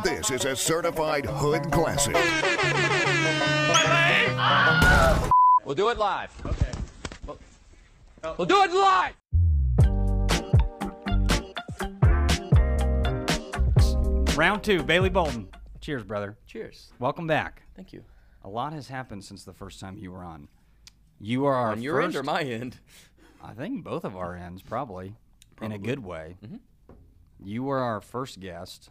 This is a certified hood classic. We'll do it live. Okay. We'll, we'll do it live. Round two, Bailey Bolton. Cheers, brother. Cheers. Welcome back. Thank you. A lot has happened since the first time you were on. You are our On your first, end or my end? I think both of our ends, probably, in a good way. Mhm. You were our first guest.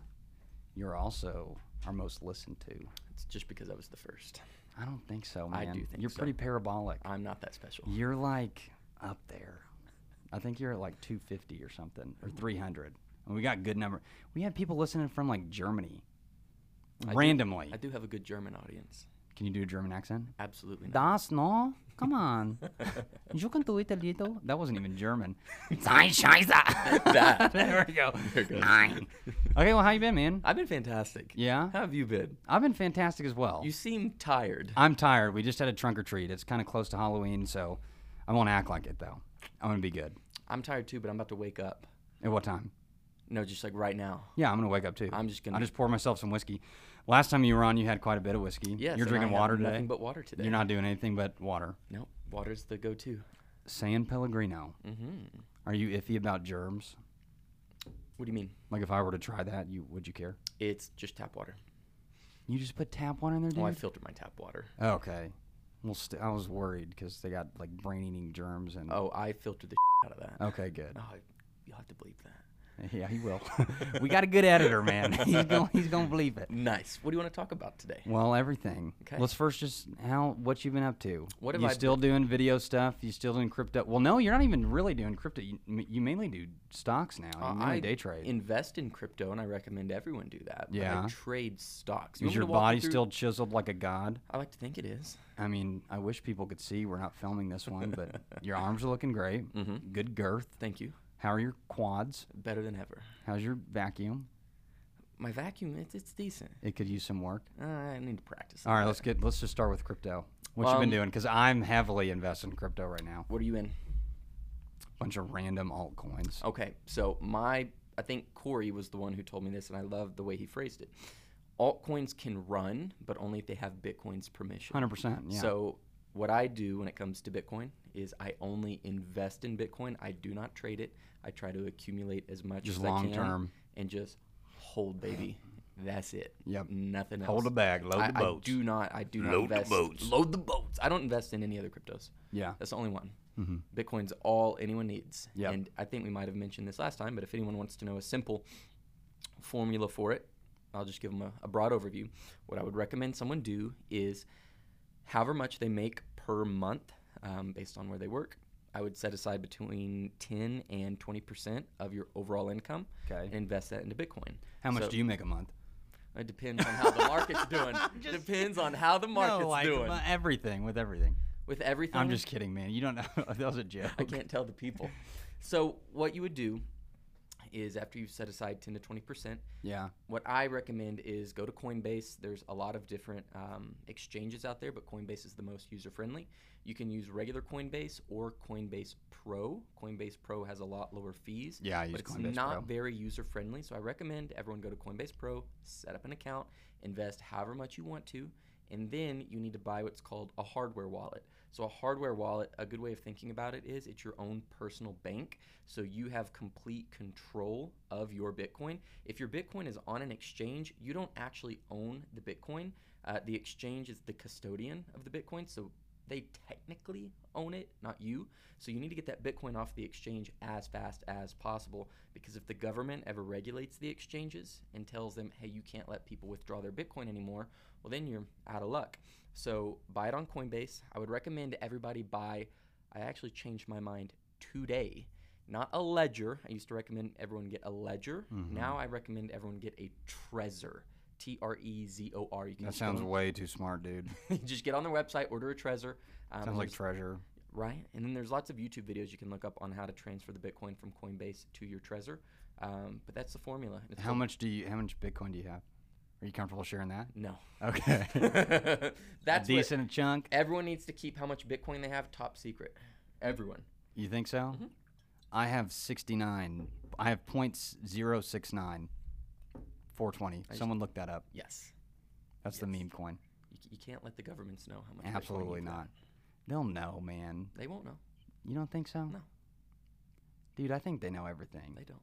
You're also our most listened to. It's just because I was the first. I don't think so, man. I do think You're so. pretty parabolic. I'm not that special. You're like up there. I think you're at like 250 or something, or mm-hmm. 300. And we got good number. We had people listening from like Germany. I do- randomly. I do have a good German audience. Can you do a German accent? Absolutely not. Das no? Come on. you can do it a little. That wasn't even German. Sein Scheiße. There we go. Nine. Okay, well, how you been, man? I've been fantastic. Yeah? How have you been? I've been fantastic as well. You seem tired. I'm tired. We just had a trunk or treat. It's kind of close to Halloween, so I won't act like it, though. I'm going to be good. I'm tired too, but I'm about to wake up. At what time? No, just like right now. Yeah, I'm going to wake up, too. I'm just gonna- I just pour myself some whiskey. Last time you were on, you had quite a bit of whiskey. Yes. You're drinking water today? Nothing but water today. You're not doing anything but water. Nope. Water's the go-to. San Pellegrino. Mm-hmm. Are you iffy about germs? What do you mean? Like if I were to try that, you would you care? It's just tap water. You just put tap water in there, dude. Oh, I filter my tap water. okay. Well, st- I was worried because they got like brain-eating germs and. Oh, I filter the out of that. Okay, good. Oh, you'll have to believe that. Yeah, he will. we got a good editor, man. he's going. He's going to believe it. Nice. What do you want to talk about today? Well, everything. Okay. Let's first just how what you've been up to. What have you I still doing video stuff? You still doing crypto? Well, no, you're not even really doing crypto. You, you mainly do stocks now. Uh, I day trade. invest in crypto, and I recommend everyone do that. Yeah. I trade stocks. You Is your body still chiseled like a god? I like to think it is. I mean, I wish people could see. We're not filming this one, but your arms are looking great. Mm-hmm. Good girth. Thank you. How are your quads? Better than ever. How's your vacuum? My vacuum, it's, it's decent. It could use some work. Uh, I need to practice. All right, let's get let's just start with crypto. What you been Um, doing? Because I'm heavily invested in crypto right now. What are you in? A Bunch of random altcoins. Okay, so my, I think Corey was the one who told me this, and I love the way he phrased it. Altcoins can run, but only if they have Bitcoin's permission. Hundred percent. Yeah. So what I do when it comes to Bitcoin is I only invest in Bitcoin. I do not trade it. I try to accumulate as much Just as I long can term. and just hold, baby. That's it. Yep. Nothing else. Hold the bag, load I, the I do not. I do not Load the invest. boats. Load the boats. I don't invest in any other cryptos. yeah. That's the only one. hmm Bitcoin's all anyone needs. Yep. And I think we might have mentioned this last time, but if anyone wants to know a simple formula for it, I'll just give them a, a broad overview. What I would recommend someone do is however much they make per month um, based on where they work, I would set aside between 10 and 20% of your overall income Okay. and invest that into Bitcoin. How much So- do you make a month? It depends on how the market's doing. Just depends on how the market's no, like doing. everything with everything. With everything. I'm just kidding, man. You don't know. that was a joke. I can't tell the people. So what you would do is after you've set aside 10 to 20 percent, Yeah. what I recommend is go to Coinbase. There's a lot of different um, exchanges out there, but Coinbase is the most user friendly. You can use regular Coinbase or Coinbase Pro. Coinbase Pro has a lot lower fees. Yeah, I use but it's Coinbase not Pro. very user friendly. So I recommend everyone go to Coinbase Pro, set up an account, invest however much you want to, and then you need to buy what's called a hardware wallet. So a hardware wallet, a good way of thinking about it is it's your own personal bank. So you have complete control of your Bitcoin. If your Bitcoin is on an exchange, you don't actually own the Bitcoin. Uh, the exchange is the custodian of the Bitcoin. So they technically own it, not you. So you need to get that Bitcoin off the exchange as fast as possible because if the government ever regulates the exchanges and tells them, hey, you can't let people withdraw their Bitcoin anymore, well, then you're out of luck. So buy it on Coinbase. I would recommend everybody buy, I actually changed my mind today. Not a ledger. I used to recommend everyone get a ledger. Mhm. Now I recommend everyone get a Trezor. T R E Z O R. You can That sounds way too smart, dude. just get on their website, order a Trezor. Um, Sounds like treasure. right? And then there's lots of YouTube videos you can look up on how to transfer the Bitcoin from Coinbase to your Trezor. Um, but that's the formula. How called- much do you? How much Bitcoin do you have? Are you comfortable sharing that? No. Okay. that's a decent chunk. everyone needs to keep. How much Bitcoin they have top secret. Everyone. You think so? I have 69. I have points zero six nine 420. just- Someone look that up. Yes. That's the meme coin. You, you can't let the governments know how much. Bitcoin Absolutely not. They'll know, man. They won't know. You don't think so? No. Dude, I think they know everything. They don't.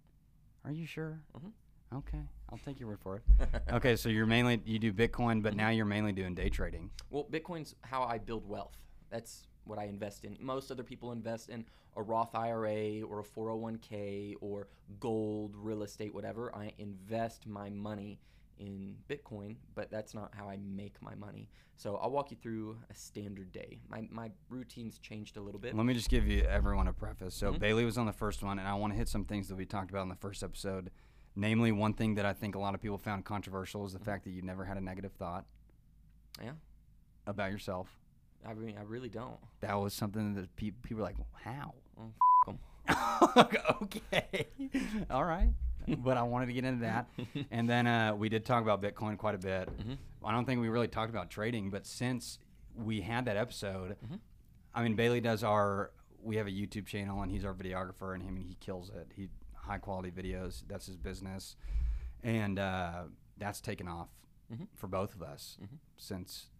Are you sure? Mhm. Okay, I'll take your word for it. okay, so you're mainly you do Bitcoin, but now you're mainly doing day trading. Well, Bitcoin's how I build wealth. That's what I invest in. Most other people invest in a Roth IRA or a 401k or gold, real estate, whatever. I invest my money in Bitcoin, but that's not how I make my money. So I'll walk you through a standard day. My, my routine's changed a little bit. Let me just give you everyone a preface. So Mhm. Bailey was on the first one, and I want to hit some things that we talked about in the first episode. Namely, one thing that I think a lot of people found controversial is the fact that you never had a negative thought Yeah, about yourself. I mean, I really don't. That was something that pe- people were like, "How?" Well, f- okay, all right. but I wanted to get into that, and then uh, we did talk about Bitcoin quite a bit. Mhm. I don't think we really talked about trading, but since we had that episode, Mhm. I mean, Bailey does our. We have a YouTube channel, and he's our videographer, and him and he kills it. He high quality videos. That's his business, and uh, that's taken off Mhm. for both of us Mhm. since.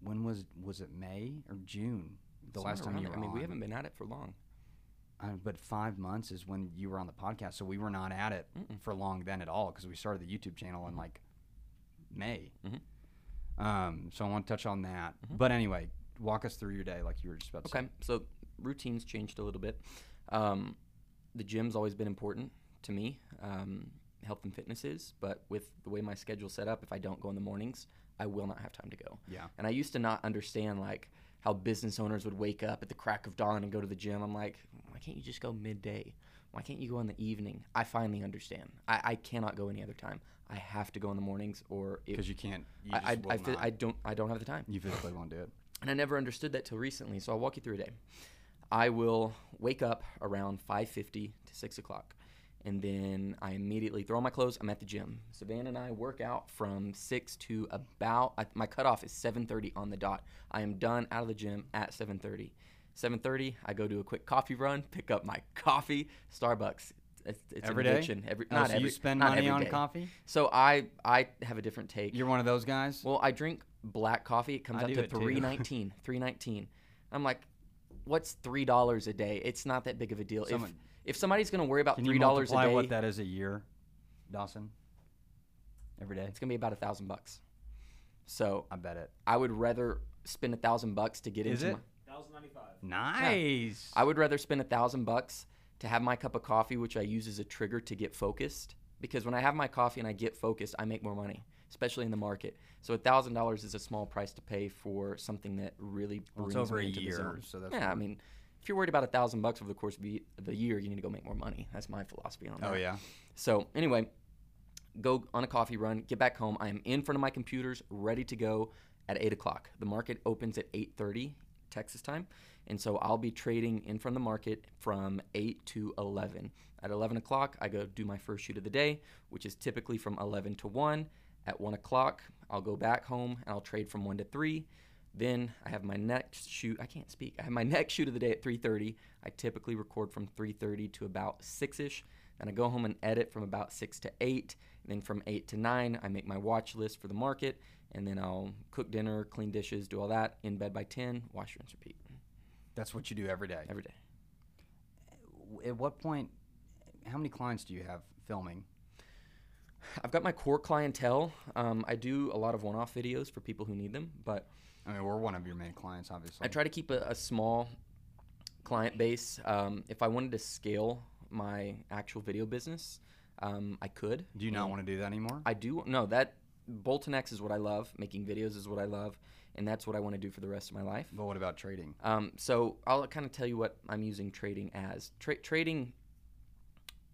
When was was it May or June? The Somewhere last time you were I mean, we haven't been at it for long. Uh, but five months is when you were on the podcast, so we were not at it Mm-mm. for long then at all because we started the YouTube channel in like May. Mhm. Um, so I want to touch on that. Mhm. But anyway, walk us through your day, like you were just about to Okay, so routines changed a little bit. Um, the gym's always been important to me. Um, health and fitness is, but with the way my schedule's set up, if I don't go in the mornings, I will not have time to go. Yeah. And I used to not understand like how business owners would wake up at the crack of dawn and go to the gym. I'm like, why can't you just go midday? Why can't you go in the evening? I finally understand. I, I cannot go any other time. I have to go in the mornings, or Because you can't. You I, I, I, fi- I don't I don't have the time. you physically won't do it. And I never understood that till recently. So I'll walk you through a day. I will wake up around 5:50 to 6 o'clock, and then I immediately throw on my clothes. I'm at the gym. Savannah and I work out from 6 to about I, my cutoff is 7:30 on the dot. I am done out of the gym at 7:30. 7:30, I go do a quick coffee run, pick up my coffee, Starbucks. It's, it's Every an day? addiction. Every Oh, not so every you spend money on day. coffee? So I I have a different take. You're one of those guys. Well, I drink black coffee. It comes I out to three nineteen. Three nineteen. I'm like, what's three dollars a day? It's not that big of a deal. Someone- if if somebody's gonna worry about three dollars a multiply day, what that is a year, Dawson? Every day. it's gonna be about a thousand bucks. So I bet it. I would rather spend a thousand bucks to get Is into. it? My, Nice. I would rather spend a thousand bucks to have my cup of coffee, which I use as a trigger to get focused. Because when I have my coffee and I get focused, I make more money, especially in the market. So a thousand dollars is a small price to pay for something that really Well, brings it's over me a into the year, zone. so that's yeah. I mean, if you're worried about a thousand bucks over the course of the the year, you need to go make more money. That's my philosophy on oh, that. Oh yeah. So anyway, go on a coffee run, get back home. I am in front of my computers, ready to go at eight o'clock. The market opens at eight thirty Texas time, and so I'll be trading in front of the market from eight to eleven. At eleven o'clock, I go do my first shoot of the day, which is typically from eleven to one. At one o'clock, I'll go back home and I'll trade from one to three. Then I have my next shoot. I can't speak. I have my next shoot of the day at 3:30. I typically record from 3:30 to about six-ish. Then I go home and edit from about six to eight. And then from eight to nine, I make my watch list for the market, and then I'll cook dinner, clean dishes, do all that. In bed by 10. Wash, rinse, repeat That's what you do every day. every day. At what point? How many clients do you have filming? I've got my core clientele. Um, I do a lot of one-off videos for people who need them, but I mean, we're one of your main clients, obviously. I try to keep a, a small client base. Um, if I wanted to scale my actual video business, um, I could. Do you not want to do that anymore? I do. No, that Bolton X is what I love. Making videos is what I love, and that's what I want to do for the rest of my life. but what about trading? Um, so I'll kind of tell you what I'm using trading as. Tra- trading.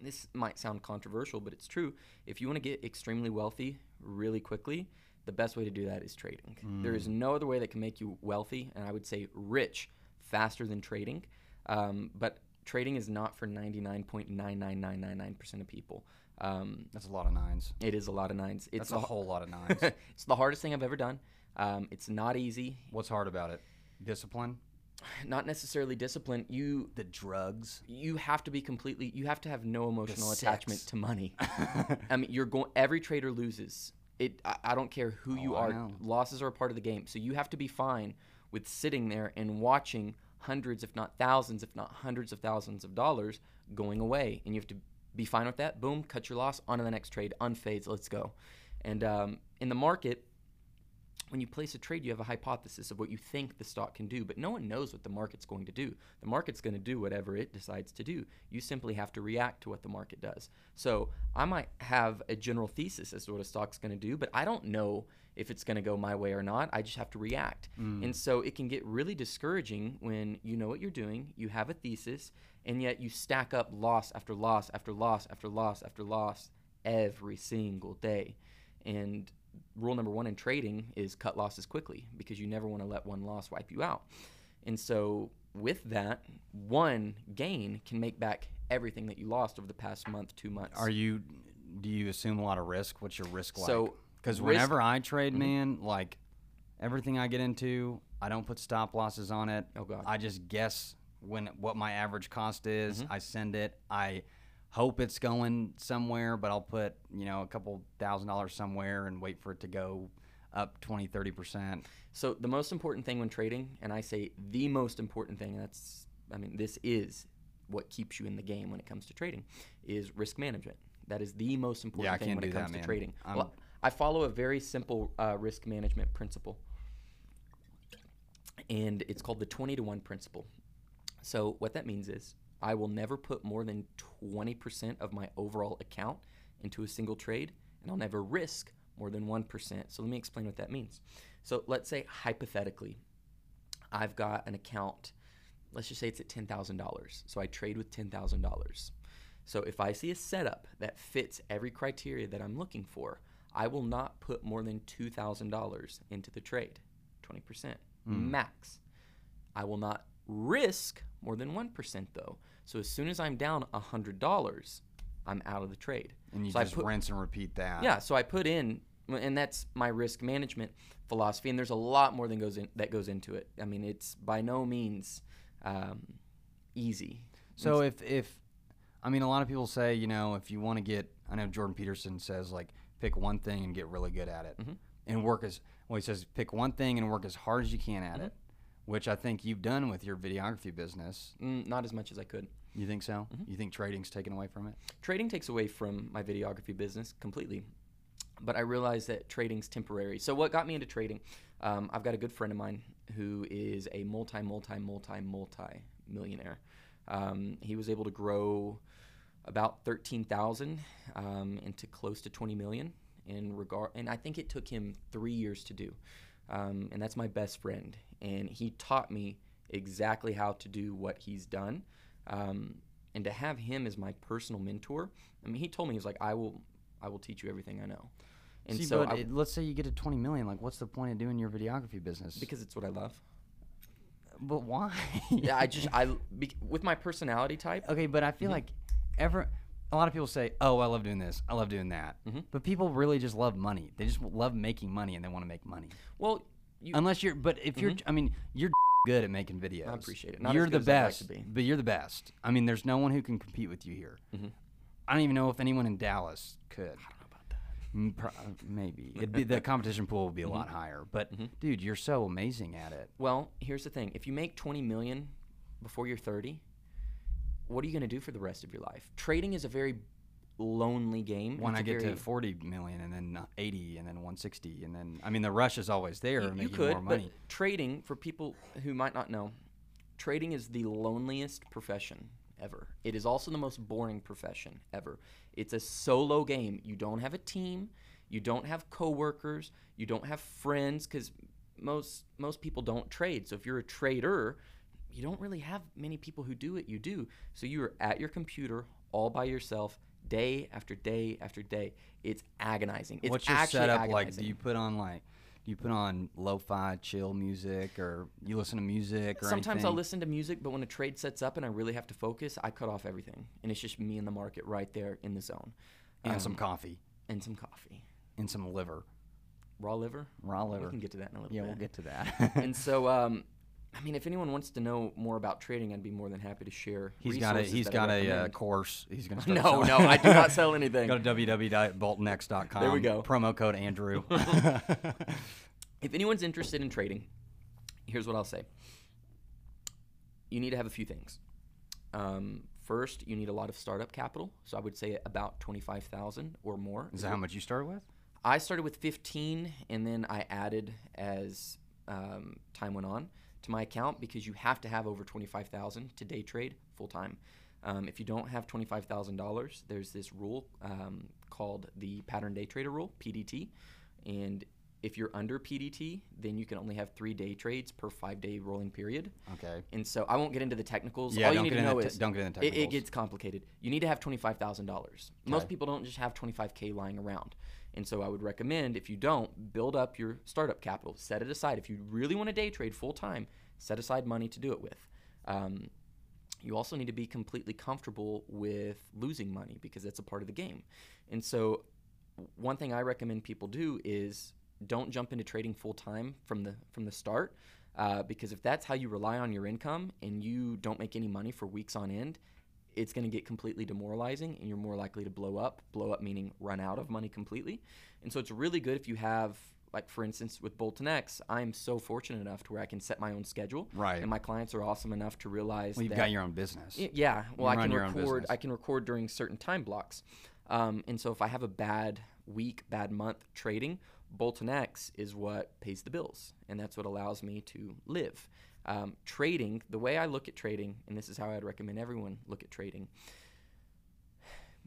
This might sound controversial, but it's true. If you want to get extremely wealthy really quickly, the best way to do that is trading. There is no other way that can make you wealthy, and I would say rich, faster than trading. Um, but trading is not for 99.99999% of people. Um, That's a lot of nines. it is a lot of nines. It's That's a whole lot of nines. it's the hardest thing I've ever done. Um, it's not easy. What's hard about it? Discipline. Not necessarily discipline. You The drugs. you have to be completely. You have to have no emotional attachment to money. I mean, you're going. Every trader loses. It. I, I don't care who you Oh, I are. Losses are a part of the game. So you have to be fine with sitting there and watching hundreds, if not thousands, if not hundreds of thousands of dollars going away, and you have to be fine with that. Boom, cut your loss. On to the next trade. Unfades. Let's go. And um, in the market, when you place a trade, you have a hypothesis of what you think the stock can do, but no one knows what the market's going to do. The market's going to do whatever it decides to do. You simply have to react to what the market does. So I might have a general thesis as to what a stock's going to do, but I don't know if it's going to go my way or not. I just have to react. Mm. And so it can get really discouraging when you know what you're doing, you have a thesis, and yet you stack up loss after loss after loss after loss after loss every single day. And rule number one in trading is cut losses quickly because you never want to let one loss wipe you out. And so, with that, one gain can make back everything that you lost over the past month, two months. Are you? Do you assume a lot of risk? What's your risk like? So, because whenever I trade, man, like everything I get into, I don't put stop losses on it. Oh, God. I just guess when what my average cost is. Mm-hmm. I send it. I hope it's going somewhere, but I'll put you know a couple thousand dollars somewhere and wait for it to go up 20 30 percent So the most important thing when trading, and I say the most important thing, that's I mean this is what keeps you in the game when it comes to trading, is risk management. That is the most important Yeah, thing when it do that, comes to man. trading. Well, I follow a very simple uh, risk management principle, and it's called the 20 to 1 principle. So what that means is I will never put more than 20% of my overall account into a single trade, and I'll never risk more than 1%. So let me explain what that means. So let's say hypothetically, I've got an account, let's just say it's at $10,000. So I trade with $10,000. So if I see a setup that fits every criteria that I'm looking for, I will not put more than $2,000 into the trade, 20% hmm. max. I will not risk more than 1% though. So as soon as I'm down $100, I'm out of the trade. and you so just put- rinse and repeat that. yeah, so I put in, and that's my risk management philosophy, and there's a lot more than goes in that goes into it. I mean, it's by no means um, easy. So if if I mean a lot of people say you know if you want to get I know Jordan Peterson says like pick one thing and get really good at it Mm-hmm. and work as well he says pick one thing and work as hard as you can Mm-hmm. at it, which I think you've done with your videography business. Mm, not as much as I could. You think so? Mm-hmm. You think trading's taken away from it? Trading takes away from my videography business completely, but I realized that trading's temporary. So what got me into trading? Um, I've got a good friend of mine who is a multi, multi, multi, multi millionaire. Um, he was able to grow about 13,000 um, into close to 20 million in regard and I think it took him 3 years to do. Um, and that's my best friend and he taught me exactly how to do what he's done. Um, and to have him as my personal mentor, I mean he told me he was like I will I will teach you everything I know. And See, so but let's say you get to 20 million, like what's the point of doing your videography business? because it's what I love. but why? yeah, I just I be, with my personality type, Okay, but I Mm-hmm. feel like ever a lot of people say, "Oh, I love doing this. I love doing that." Mm-hmm. But people really just love money. They just love making money and they want to make money. well, you, Unless you're, but if you're, I mean, you're good at making videos. I appreciate it. Not you're good the as I'd like best, to be. but you're the best. I mean, there's no one who can compete with you here. Mm-hmm. I don't even know if anyone in Dallas could. I don't know about that. Pro- uh, maybe it'd be the competition pool would be a lot higher. But dude, you're so amazing at it. Well, here's the thing: if you make 20 million before you're 30, what are you going to do for the rest of your life? Trading is a very lonely game. When it's I get very, to 40 million and then uh, 80 and then 160 and then I mean the rush is always there you, you could, more money. but trading for people who might not know, trading is the loneliest profession ever. It is also the most boring profession ever. It's a solo game. You don't have a team. You don't have coworkers. You don't have friends because most most people don't trade. So if you're a trader, you don't really have many people who do it. You do. So you are at your computer all by yourself, day after day after day. It's agonizing. It's What's your setup like? Do you put on like do you put on lo-fi chill music or you listen to music or Sometimes I'll listen to music, but when a trade sets up and I really have to focus, I cut off everything, and it's just me in the market right there in the zone, and some Um, coffee and some coffee, and some liver, raw liver. raw liver We can get to that in a little yeah, bit. we'll get to that. and so, um, I mean, if anyone wants to know more about trading, I'd be more than happy to share. He's got a he's got a uh, course. He's gonna start No, no, I do not sell anything. Go to www.boltonx.com. There we go. Promo code Andrew. if anyone's interested in trading, here's what I'll say. You need to have a few things. Um, first, you need a lot of startup capital. So I would say about twenty-five thousand or more. Is that how much you started with? I started with 15 and then I added as um, time went on to my account because you have to have over 25,000 to day trade full time. Um, if you don't have $25,000, there's this rule um, called the pattern day trader rule, PDT. And if you're under PDT, then you can only have three day trades per five day rolling period. Okay. And so I won't get into the technicals. Yeah, All you don't need get to into know te- is don't get into it, it gets complicated. You need to have twenty five thousand dollars. Most people don't just have twenty five k lying around. And so I would recommend if you don't build up your startup capital, set it aside. If you really want to day trade full time, set aside money to do it with. Um, you also need to be completely comfortable with losing money because that's a part of the game. And so, one thing I recommend people do is don't jump into trading full time from the from the start, uh, because if that's how you rely on your income and you don't make any money for weeks on end, it's going to get completely demoralizing, and you're more likely to blow up. Blow up meaning run out of money completely. And so, it's really good if you have. Like for instance, with Bolton X, I'm so fortunate enough to where I can set my own schedule, Right. And my clients are awesome enough to realize Well, you've that got your own business. Yeah, well, You I can record. I can record during certain time blocks, um, and so if I have a bad week, bad month trading, Bolton X is what pays the bills, and that's what allows me to live. Um, trading, the way I look at trading, and this is how I'd recommend everyone look at trading.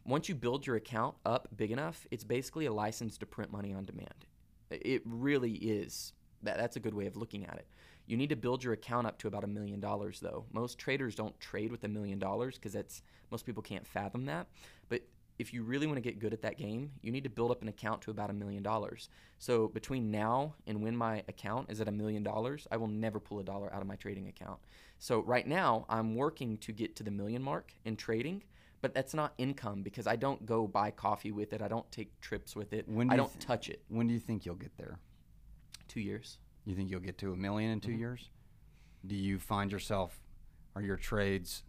Once you build your account up big enough, it's basically a license to print money on demand. It really is. That, that's a good way of looking at it. You need to build your account up to about a million dollars, though. Most traders don't trade with a million dollars because that's most people can't fathom that. But if you really want to get good at that game, you need to build up an account to about a million dollars. So between now and when my account is at a million dollars, I will never pull a dollar out of my trading account. So right now, I'm working to get to the million mark in trading. But that's not income because I don't go buy coffee with it. I don't take trips with it. When do I don't th- touch it. When do you think you'll get there? Two years. You think you'll get to a million in 2 Mm-hmm. years? Do you find yourself, are your trades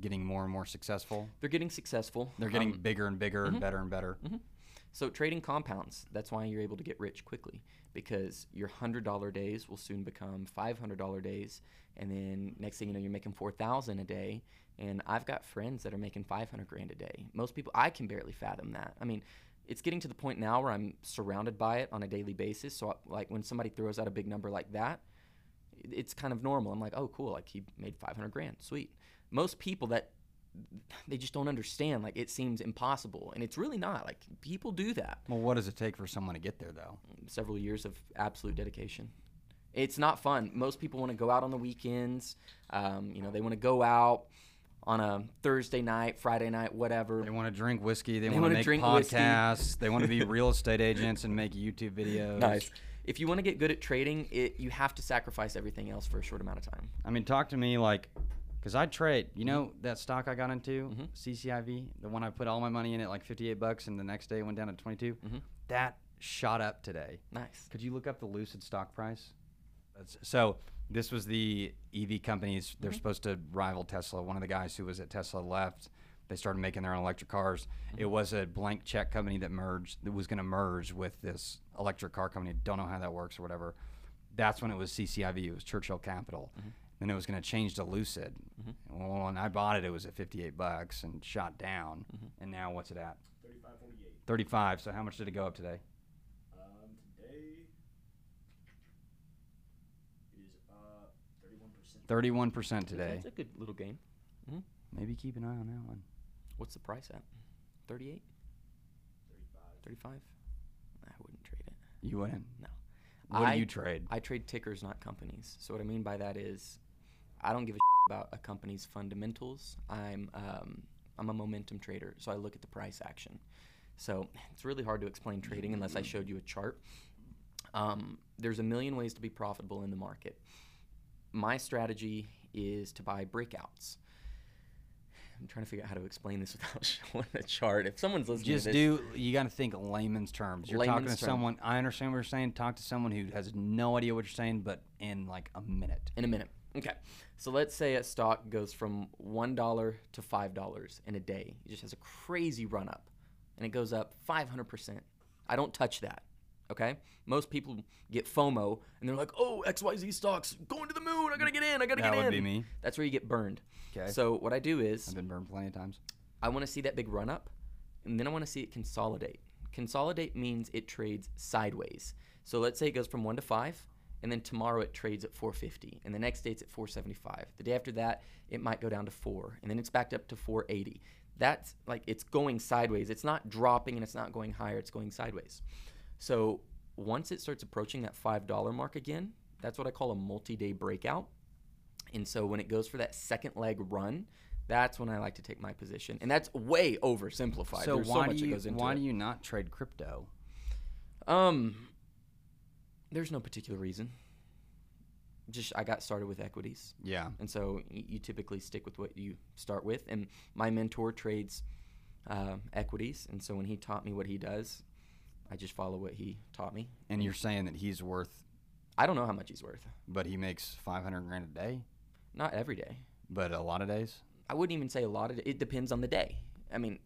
getting more and more successful? They're getting successful. They're getting Um, bigger and bigger and better and better. So trading compounds. That's why you're able to get rich quickly because your hundred dollar days will soon become five hundred dollar days, and then next thing you know, you're making four thousand a day. And I've got friends that are making five hundred grand a day. Most people, I can barely fathom that. I mean, it's getting to the point now where I'm surrounded by it on a daily basis. So like when somebody throws out a big number like that, it's kind of normal. I'm like, oh, cool. Like he made 500 grand. Sweet. Most people that they just don't understand. Like it seems impossible, and it's really not. Like people do that. Well, what does it take for someone to get there, though? Several years of absolute dedication. It's not fun. Most people want to go out on the weekends. Um, you know, they want to go out on a Thursday night, Friday night, whatever. They want to drink whiskey. They, They want to make drink whiskey. podcasts. They want to be real estate agents and make YouTube videos. Nice. If you want to get good at trading, it you have to sacrifice everything else for a short amount of time. I mean, talk to me like, because I trade. You know that stock I got into, Mm-hmm. CCIV, the one I put all my money in at like 58 bucks, and the next day it went down to 22. Mm-hmm. That shot up today. Nice. Could you look up the Lucid stock price? That's, so this was the EV companies. They're supposed to rival Tesla. One of the guys who was at Tesla left. They started making their own electric cars. It was a blank check company that merged. That was going to merge with this electric car company. Don't know how that works or whatever. That's when it was CCIV. It was Churchill Capital. Then it was going to change to Lucid. Well, when I bought it, it was at 58 bucks and shot down. And now what's it at? 35.48. 35. So how much did it go up today? Um, today it is uh 31 percent. 31% today. That's a good little game. Maybe keep an eye on that one. What's the price at? 38? 35. 35? I wouldn't trade it. You wouldn't. No. What I, do you trade? I trade tickers, not companies. So what I mean by that is, I don't give a about a company's fundamentals. I'm um, I'm a momentum trader, so I look at the price action. So it's really hard to explain trading unless I showed you a chart. Um, there's a million ways to be profitable in the market. My strategy is to buy breakouts. I'm trying to figure out how to explain this without showing a chart. If someone's listening, Just to this, do. You got to think layman's terms. You're talking to term. someone. I understand what you're saying. Talk to someone who has no idea what you're saying, but in like a minute. in a minute. Okay. So let's say a stock goes from one dollar to five dollars in a day. It just has a crazy run up, and it goes up 500 percent. I don't touch that. Okay. Most people get FOMO and they're like, "Oh, XYZ stocks going to the moon. I gotta get in. I gotta That get in." would be me. That's where you get burned. 'Kay. So what I do is I've been burned plenty of times. I want to see that big run up, and then I want to see it consolidate. Consolidate means it trades sideways. So let's say it goes from one to five, and then tomorrow it trades at 450, and the next day it's at 475. The day after that, it might go down to four, and then it's backed up to 480. That's like it's going sideways. It's not dropping and it's not going higher. It's going sideways. So once it starts approaching that five dollar mark again, that's what I call a multi-day breakout. And so when it goes for that second leg run, that's when I like to take my position. And that's way oversimplified. So There's why so much do that you goes into why it. do you not trade crypto? Um there's no particular reason. Just I got started with equities. Yeah. And so y- you typically stick with what you start with. And my mentor trades uh, equities. And so when he taught me what he does, I just follow what he taught me. And you're saying that he's worth, I don't know how much he's worth. but he makes 500 grand a day, Not every day. but a lot of days. I wouldn't even say a lot of it. It depends on the day. I mean,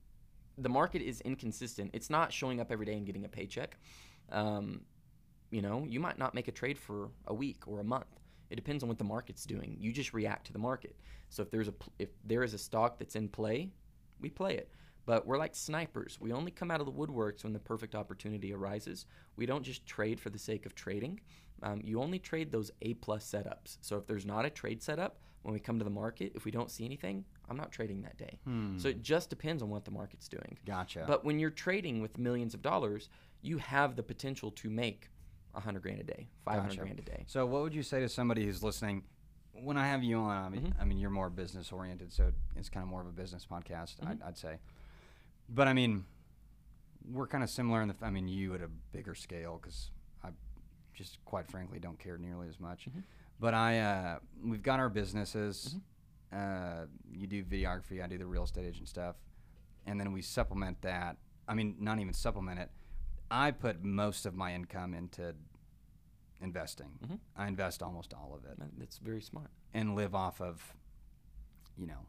the market is inconsistent. It's not showing up every day and getting a paycheck. Um, you know, you might not make a trade for a week or a month. It depends on what the market's doing. You just react to the market. So if there's a if there is a stock that's in play, we play it. But we're like snipers. We only come out of the woodworks when the perfect opportunity arises. We don't just trade for the sake of trading. Um, you only trade those A plus setups. So if there's not a trade setup, when we come to the market, if we don't see anything, I'm not trading that day. So it just depends on what the market's doing. Gotcha. But when you're trading with millions of dollars, you have the potential to make a hundred grand a day, five hundred Gotcha. grand a day. So, what would you say to somebody who's listening? When I have you on, I mean, Mm-hmm. I mean you're more business oriented, so it's kind of more of a business podcast, Mm-hmm. I'd, I'd say. But I mean, we're kind of similar in the. I mean, you at a bigger scale, because I just quite frankly don't care nearly as much. Mm-hmm. But I, uh, we've got our businesses. Uh, you do videography, I do the real estate agent stuff, and then we supplement that. I mean, not even supplement it. I put most of my income into investing. Mm-hmm. I invest almost all of it That's very smart. and live off of, you know,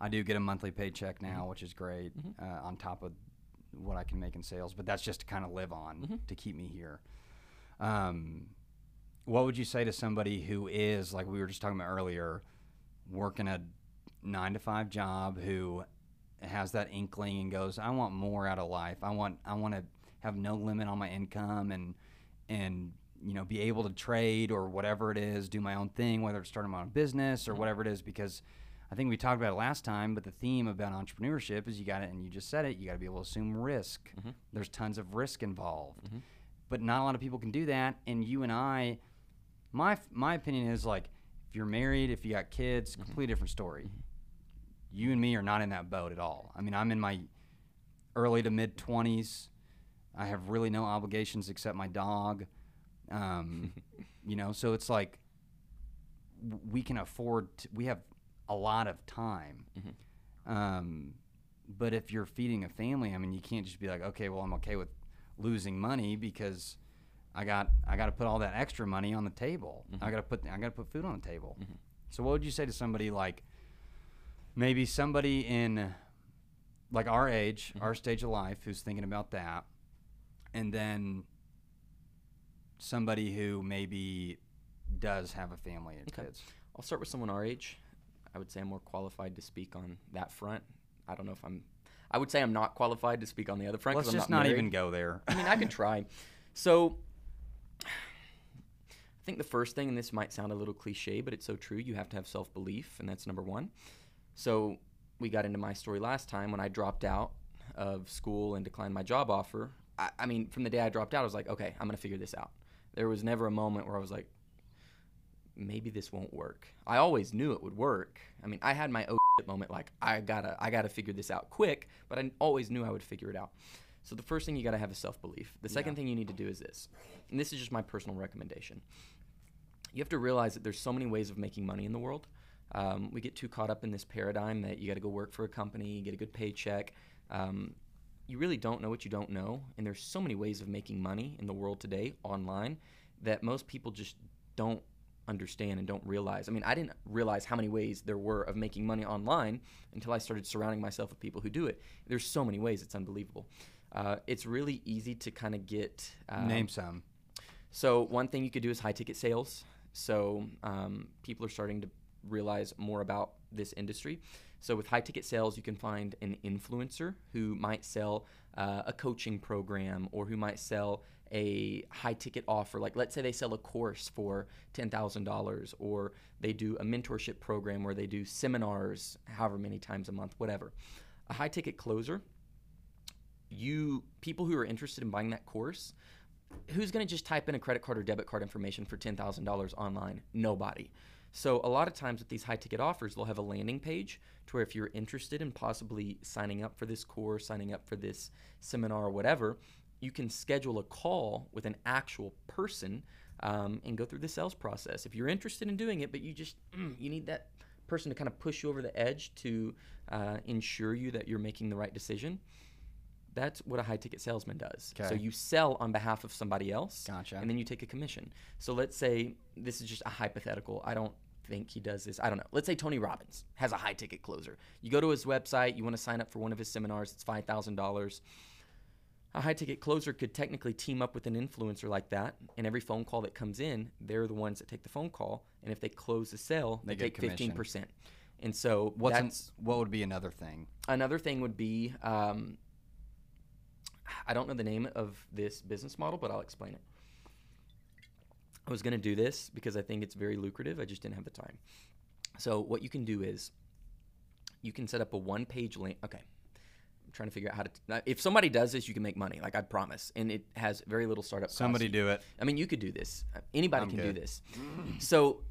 I do get a monthly paycheck Mm-hmm. now, which is great, uh, on top of what I can make in sales. But that's just to kind of live on Mm-hmm. to keep me here. Um, what would you say to somebody who is like we were just talking about earlier, working a nine to five job who has that inkling and goes, I want more out of life. I want I want to have no limit on my income and and you know be able to trade or whatever it is, do my own thing, whether it's starting my own business or mm-hmm. whatever it is, because I think we talked about it last time, but the theme about entrepreneurship is you got it, and you just said it, you got to be able to assume risk. Mm-hmm. There's tons of risk involved, mm-hmm. but not a lot of people can do that. And you and I, my my opinion is like, if you're married, if you got kids, completely different story. You and me are not in that boat at all. I mean, I'm in my early to mid 20s. I have really no obligations except my dog. Um, you know, so it's like we can afford. To, we have a lot of time. Um, but if you're feeding a family, I mean, you can't just be like, okay, well, I'm okay with losing money because I got I got to put all that extra money on the table. I got to put I got to put food on the table. So what would you say to somebody like maybe somebody in like our age, our stage of life who's thinking about that and then somebody who maybe does have a family and Okay. kids. I'll start with someone our age. I would say I'm more qualified to speak on that front. I don't know if I'm. I would say I'm not qualified to speak on the other front. Let's I'm just not, not even go there. I mean, I can try. So, I think the first thing, and this might sound a little cliche, but it's so true, you have to have self belief, and that's number one. So, we got into my story last time when I dropped out of school and declined my job offer. I, I mean, from the day I dropped out, I was like, okay, I'm going to figure this out. There was never a moment where I was like, maybe this won't work. I always knew it would work. I mean, I had my oh shit moment like I gotta I gotta figure this out quick, but I always knew I would figure it out. So the first thing you gotta have is self belief. The second thing you need to do is this, and this is just my personal recommendation. You have to realize that there's so many ways of making money in the world. Um, we get too caught up in this paradigm that you got to go work for a company, get a good paycheck. Um, you really don't know what you don't know, and there's so many ways of making money in the world today online that most people just don't understand and don't realize. I mean, I didn't realize how many ways there were of making money online until I started surrounding myself with people who do it. There's so many ways; it's unbelievable. Uh, it's really easy to kind of get um, Name some. so one thing you could do is high ticket sales. So um, people are starting to realize more about this industry. So with high ticket sales, you can find an influencer who might sell uh, a coaching program or who might sell a high ticket offer. Like let's say they sell a course for ten thousand dollars, or they do a mentorship program where they do seminars however many times a month, whatever. A high ticket closer you people who are interested in buying that course who's going to just type in a credit card or debit card information for $10,000 online? Nobody. So a lot of times with these high ticket offers, they'll have a landing page to where if you're interested in possibly signing up for this course, signing up for this seminar or whatever, you can schedule a call with an actual person um, and go through the sales process. If you're interested in doing it, but you just you need that person to kind of push you over the edge to uh, ensure you that you're making the right decision. That's what a high ticket salesman does. So you sell on behalf of somebody else, Gotcha. and then you take a commission. So let's say this is just a hypothetical. I don't think he does this. I don't know. Let's say Tony Robbins has a high ticket closer. You go to his website, you want to sign up for one of his seminars, it's $5,000. A high ticket closer could technically team up with an influencer like that, and every phone call that comes in, they're the ones that take the phone call, and if they close the sale, they, They take commission. 15%. And so What's an- what would be another thing? another thing would be um, I don't know the name of this business model, but I'll explain it. I was going to do this because I think it's very lucrative. I just didn't have the time. So what you can do is you can set up a one-page link. Okay, I'm trying to figure out how to. uh, if somebody does this, you can make money. Like I promise, and it has very little startup. Somebody do it. I mean, you could do this. Uh, Anybody I'm can good. do this. So,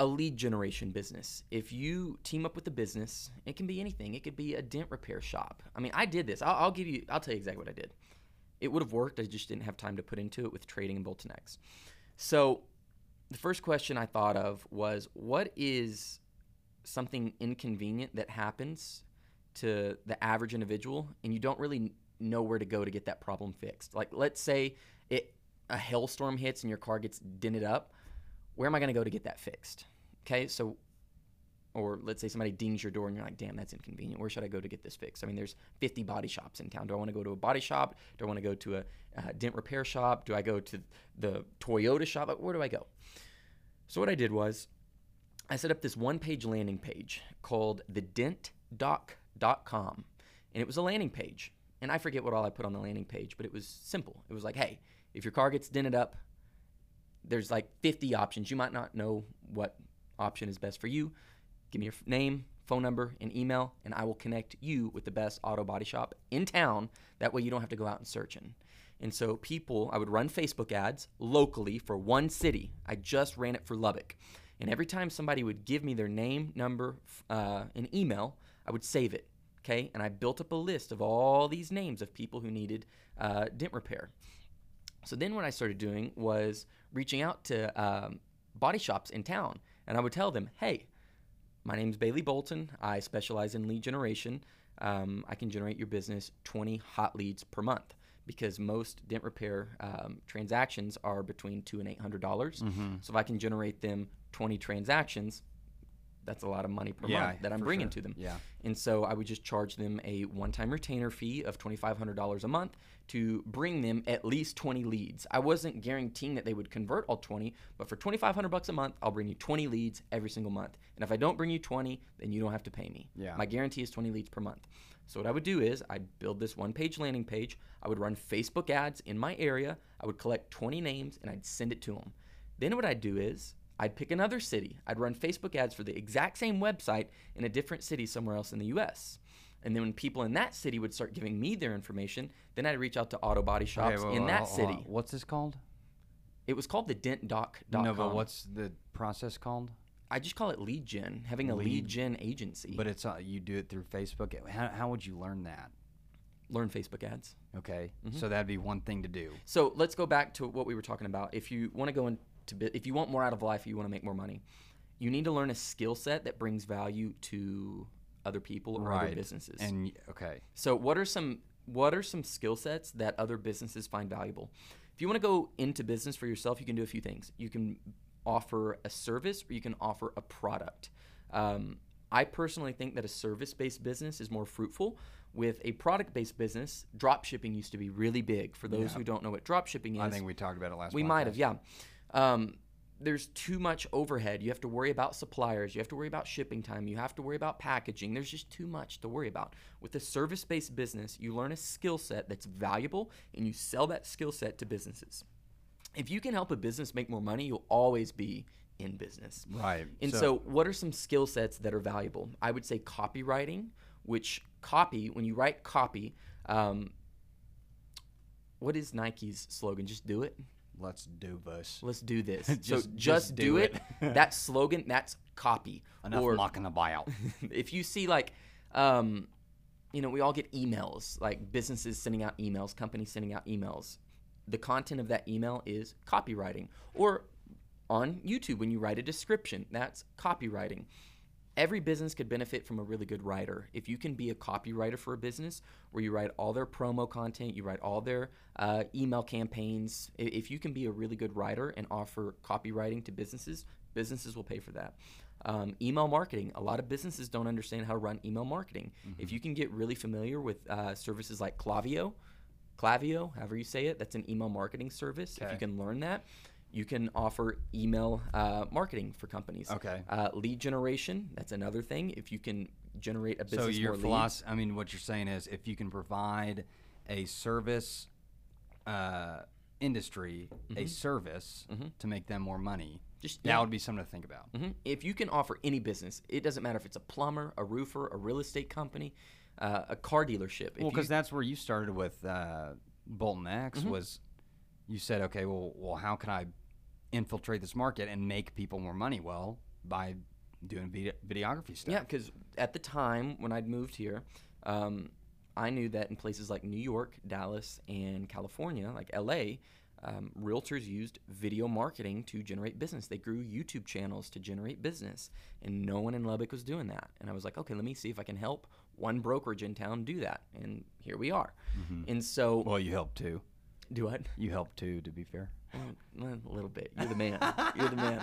a lead generation business. If you team up with a business, it can be anything. It could be a dent repair shop. I mean, I did this. I'll, I'll give you. I'll tell you exactly what I did. It would have worked. I just didn't have time to put into it with trading and Bolton X. So, the first question I thought of was, what is something inconvenient that happens to the average individual, and you don't really know where to go to get that problem fixed? Like, let's say it a hailstorm hits and your car gets dented up. Where am I going to go to get that fixed? Okay, so or let's say somebody dings your door and you're like, damn, that's inconvenient. Where should I go to get this fixed? I mean, there's 50 body shops in town. Do I want to go to a body shop? Do I want to go to a uh, dent repair shop? Do I go to the Toyota shop? Where do I go? So what I did was I set up this one page landing page called the dentdoc.com. And it was a landing page. And I forget what all I put on the landing page, but it was simple. It was like, hey, if your car gets dented up, there's like 50 options. You might not know what option is best for you. Give me your name, phone number, and email, and I will connect you with the best auto body shop in town. That way you don't have to go out and searching. And so people, I would run Facebook ads locally for one city. I just ran it for Lubbock. And every time somebody would give me their name, number, uh, and email, I would save it. Okay. And I built up a list of all these names of people who needed uh, dent repair. So then what I started doing was reaching out to um, body shops in town. And I would tell them, hey, my name is Bailey Bolton. I specialize in lead generation. Um, I can generate your business 20 hot leads per month because most dent repair um, transactions are between two and eight hundred dollars. So if I can generate them 20 transactions, that's a lot of money per Yeah, month that I'm bringing sure. to them. Yeah. And so I would just charge them a one-time retainer fee of $2,500 a month to bring them at least 20 leads. I wasn't guaranteeing that they would convert all 20, but for 2,500 bucks a month, I'll bring you 20 leads every single month. And if I don't bring you 20, then you don't have to pay me. Yeah. My guarantee is 20 leads per month. So what I would do is I'd build this one-page landing page. I would run Facebook ads in my area. I would collect 20 names and I'd send it to them. Then what I'd do is I'd pick another city. I'd run Facebook ads for the exact same website in a different city somewhere else in the US. And then when people in that city would start giving me their information, then I'd reach out to auto body shops Okay, wait, in wait, that hold city. What's this called? It was called the dentdoc.com. No, but what's the process called? I just call it lead gen, having a lead, Lead- gen agency. But it's uh, you do it through Facebook. How, how would you learn that? learn Facebook ads. Okay, Mm-hmm. so that'd be one thing to do. So let's go back to what we were talking about. If you want to go into, bu- if you want more out of life, you want to make more money. you need to learn a skill set that brings value to other people or other businesses. And okay, So what are some what are some skill sets that other businesses find valuable? If you want to go into business for yourself, you can do a few things. You can offer a service or you can offer a product. Um, I personally think that a service-based business is more fruitful. With a product-based business, drop shipping used to be really big. For those Yeah. who don't know what drop shipping is, I think we talked about it last. we might have, yeah. Um, there's too much overhead. You have to worry about suppliers. You have to worry about shipping time. You have to worry about packaging. There's just too much to worry about. With a service based business, you learn a skill set that's valuable and you sell that skill set to businesses. If you can help a business make more money, you'll always be in business. Right. And so, So- what are some skill sets that are valuable? I would say copywriting, which copy, when you write copy, um, what is Nike's slogan? Just do it. Let's do this. Let's do this. Just- so just just, do do, it. it. that slogan, that's copy. Enough or knocking the buyout. if you see like, um, you know, we all get emails, like businesses sending out emails, companies sending out emails. The content of that email is copywriting. Or on YouTube, when you write a description, that's copywriting. Every business could benefit from a really good writer. If you can be a copywriter for a business where you write all their promo content, you write all their uh, email campaigns, if you can be a really good writer and offer copywriting to businesses, businesses will pay for that. Um, email marketing. A lot of businesses don't understand how to run email marketing. If you can get really familiar with uh, services like Klaviyo, Klaviyo, however you say it, that's an email marketing service. If you can learn that, you can offer email uh, marketing for companies. Okay. Uh, lead generation, that's another thing. If you can generate a So business your more leads. philosophy, I mean, what you're saying is, if you can provide a service uh, industry a service to make them more money, Mm-hmm. Just- that yeah. would be something to think about. Mhm. If you can offer any business, it doesn't matter if it's a plumber, a roofer, a real estate company, uh, a car dealership. Well, because that's where you started with uh, Bolton X Mm-hmm. was you said, okay, well, well, how can I infiltrate this market and make people more money? Well, by doing vid- videography stuff. Yeah, because at the time when I'd moved here, um, I knew that in places like New York, Dallas, and California, like LA, um, realtors used video marketing to generate business. They grew YouTube channels to generate business, and no one in Lubbock was doing that. And I was like, okay, let me see if I can help one brokerage in town do that. And here we are. And so, Well, you helped too. do what? You helped too, to be fair. A little bit. You're the man. You're the man.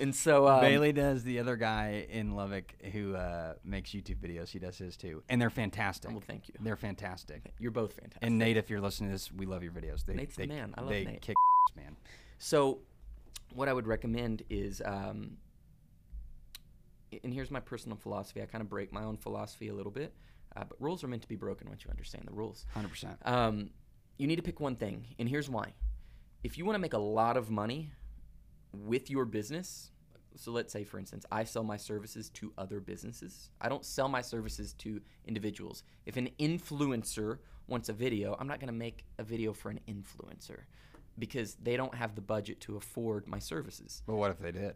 And so, um, Bailey does the other guy in Lubbock who uh, makes YouTube videos. He does his too, and they're fantastic. Well, thank you. They're fantastic. you're both fantastic. And Nate, if you're listening to this, we love your videos. They, Nate's the man. I love they Nate. kick man. So, what I would recommend is, um, and here's my personal philosophy. I kind of break my own philosophy a little bit, uh, but rules are meant to be broken once you understand the rules. Hundred percent. Um, you need to pick one thing, and here's why. If you want to make a lot of money with your business, so let's say, for instance, I sell my services to other businesses. I don't sell my services to individuals. If an influencer wants a video, I'm not going to make a video for an influencer because they don't have the budget to afford my services But what if they did?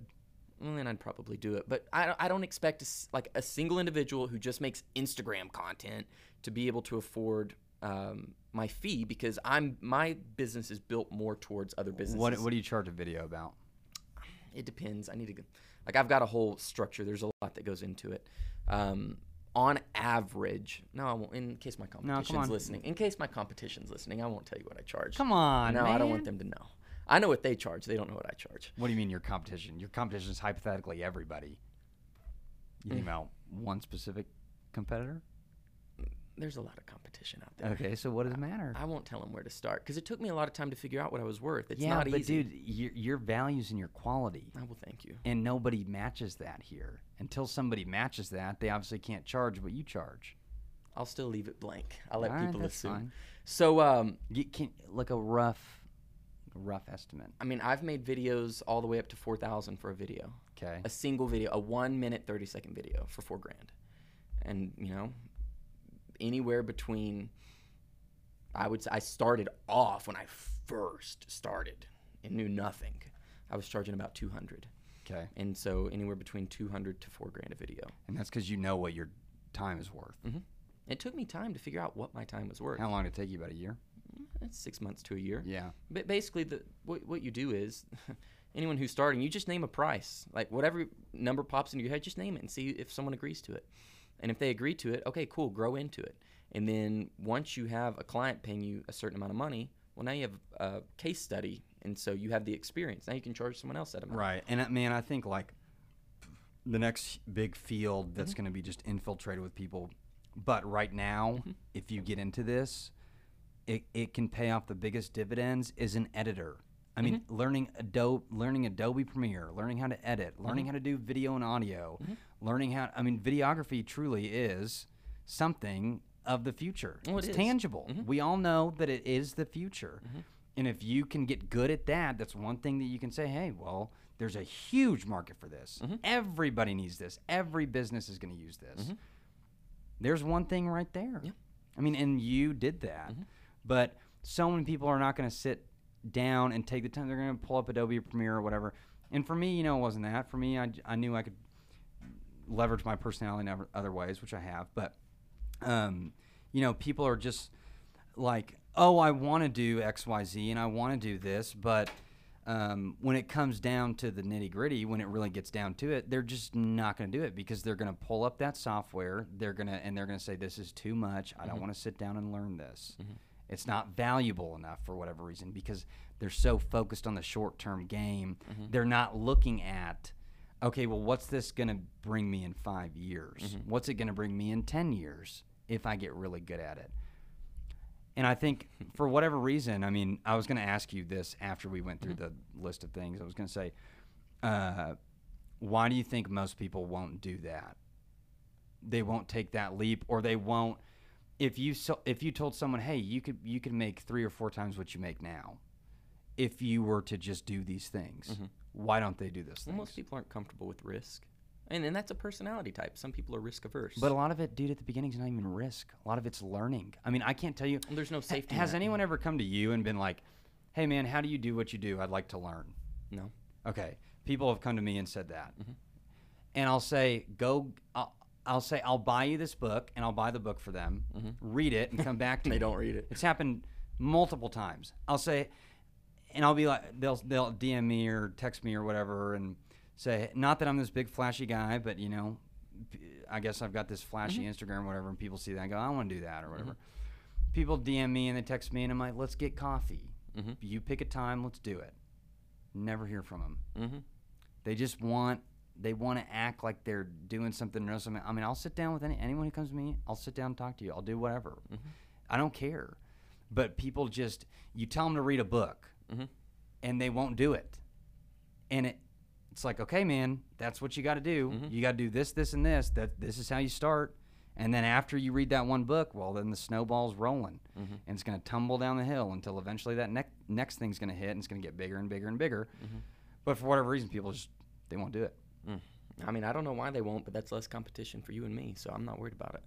well, then I'd probably do it. But I, I don't expect a like a single individual who just makes Instagram content to be able to afford um, my fee because I'm my business is built more towards other businesses. What What do you charge a video about? It depends. I need to go. Like I've got a whole structure. There's a lot that goes into it. Um, on average, no, I won't. In case my competition's on. listening, in case my competition's listening, I won't tell you what I charge. Come on, no, I don't want them to know. I know what they charge. They don't know what I charge. What do you mean your competition? Your competition is hypothetically everybody. You Mm. about one specific competitor? There's a lot of competition out there. Okay, so what does it matter? I won't tell them where to start because it took me a lot of time to figure out what I was worth. It's yeah, not but easy. dude, your, your values and your quality, I will thank you. and nobody matches that here. Until somebody matches that, they obviously can't charge what you charge. I'll still leave it blank. I'll let All right, people that's assume. fine. So, um, You can like a rough, rough estimate. I mean, I've made videos all the way up to four thousand for a video, Okay. a single video, a one minute thirty second video for four grand, and you know, anywhere between. I would say I started off when I first started and knew nothing. I was charging about two hundred, Okay. and so anywhere between two hundred to four grand a video. And that's because you know what your time is worth. Mm-hmm. It took me time to figure out what my time was worth. How long did it take you? About a year? It's six months to a year. Yeah. But basically, the what, what you do is, anyone who's starting, you just name a price. Like whatever number pops into your head, just name it and see if someone agrees to it. And if they agree to it, okay, cool, grow into it. And then once you have a client paying you a certain amount of money, well, now you have a case study, and so you have the experience. Now you can charge someone else that amount. Right. And man, I think like the next big field that's mm-hmm. going to be just infiltrated with people. But right now, mm-hmm. if you get into this, it, it can pay off the biggest dividends is an editor. I mean, mm-hmm. learning Adobe, learning Adobe Premiere, learning how to edit, mm-hmm. learning how to do video and audio, mm-hmm. learning how. I mean, videography truly is something of the future. Oh, it it's is. tangible. We all know that it is the future. And if you can get good at that, that's one thing that you can say, hey, well, there's a huge market for this. Everybody needs this. Every business is going to use this. There's one thing right there. I mean, and you did that. But so many people are not going to sit down and take the time. They're going to pull up Adobe Premiere or whatever. And for me, you know, it wasn't that. For me, I, I knew I could leverage my personality in other- ways, which I have. But, um, you know, people are just like, oh, I want to do X, Y, Z, and I want to do this, but um, when it comes down to the nitty gritty, when it really gets down to it, they're just not going to do it because they're going to pull up that software. They're gonna and they're going to say, "This is too much. I don't want to sit down and learn this. It's not valuable enough for whatever reason because they're so focused on the short-term game. Mm-hmm. They're not looking at." Okay, well, what's this going to bring me in five years? Mm-hmm. What's it going to bring me in 10 years if I get really good at it? And I think for whatever reason, I mean, I was going to ask you this after we went through mm-hmm. the list of things. I was going to say, uh, why do you think most people won't do that? They won't take that leap, or they won't. If you so, if you told someone, hey, you could you could make three or four times what you make now, if you were to just do these things, why don't they do this? Well, most people aren't comfortable with risk, and and that's a personality type. Some people are risk averse. But a lot of it, dude, at the beginning is not even risk. A lot of it's learning. I mean, I can't tell you. There's no Ha- safety Has net. anyone ever come to you and been like, "Hey, man, how do you do what you do? I'd like to learn." no. Okay, people have come to me and said that, Mm-hmm. and I'll say, "Go." I'll, I'll say, "I'll buy you this book," and I'll buy the book for them. Read it and come back to Mm-hmm. They me. don't read it. It's happened multiple times. I'll say, and I'll be like, they'll they'll DM me or text me or whatever, and say, not that I'm this big flashy guy, but you know, I guess I've got this flashy Instagram or whatever, and people see that and go, I want to do that or whatever. People DM me and they text me, and I'm like, let's get coffee. You pick a time, let's do it. Never hear from them. Mm-hmm. They just want they want to act like they're doing something or something. I mean, I'll sit down with any, anyone who comes to me. I'll sit down and talk to you. I'll do whatever. Mm-hmm. I don't care. But people just you tell them to read a book, mm-hmm. and they won't do it. And it it's like, okay, man, that's what you got to do. Mm-hmm. You got to do this, this, and this. That this is how you start. And then after you read that one book, well, then the snowball's rolling, and it's going to tumble down the hill until eventually that next next thing's going to hit, and it's going to get bigger and bigger and bigger. But for whatever reason, people just they won't do it. I mean, I don't know why they won't, but that's less competition for you and me, so I'm not worried about it.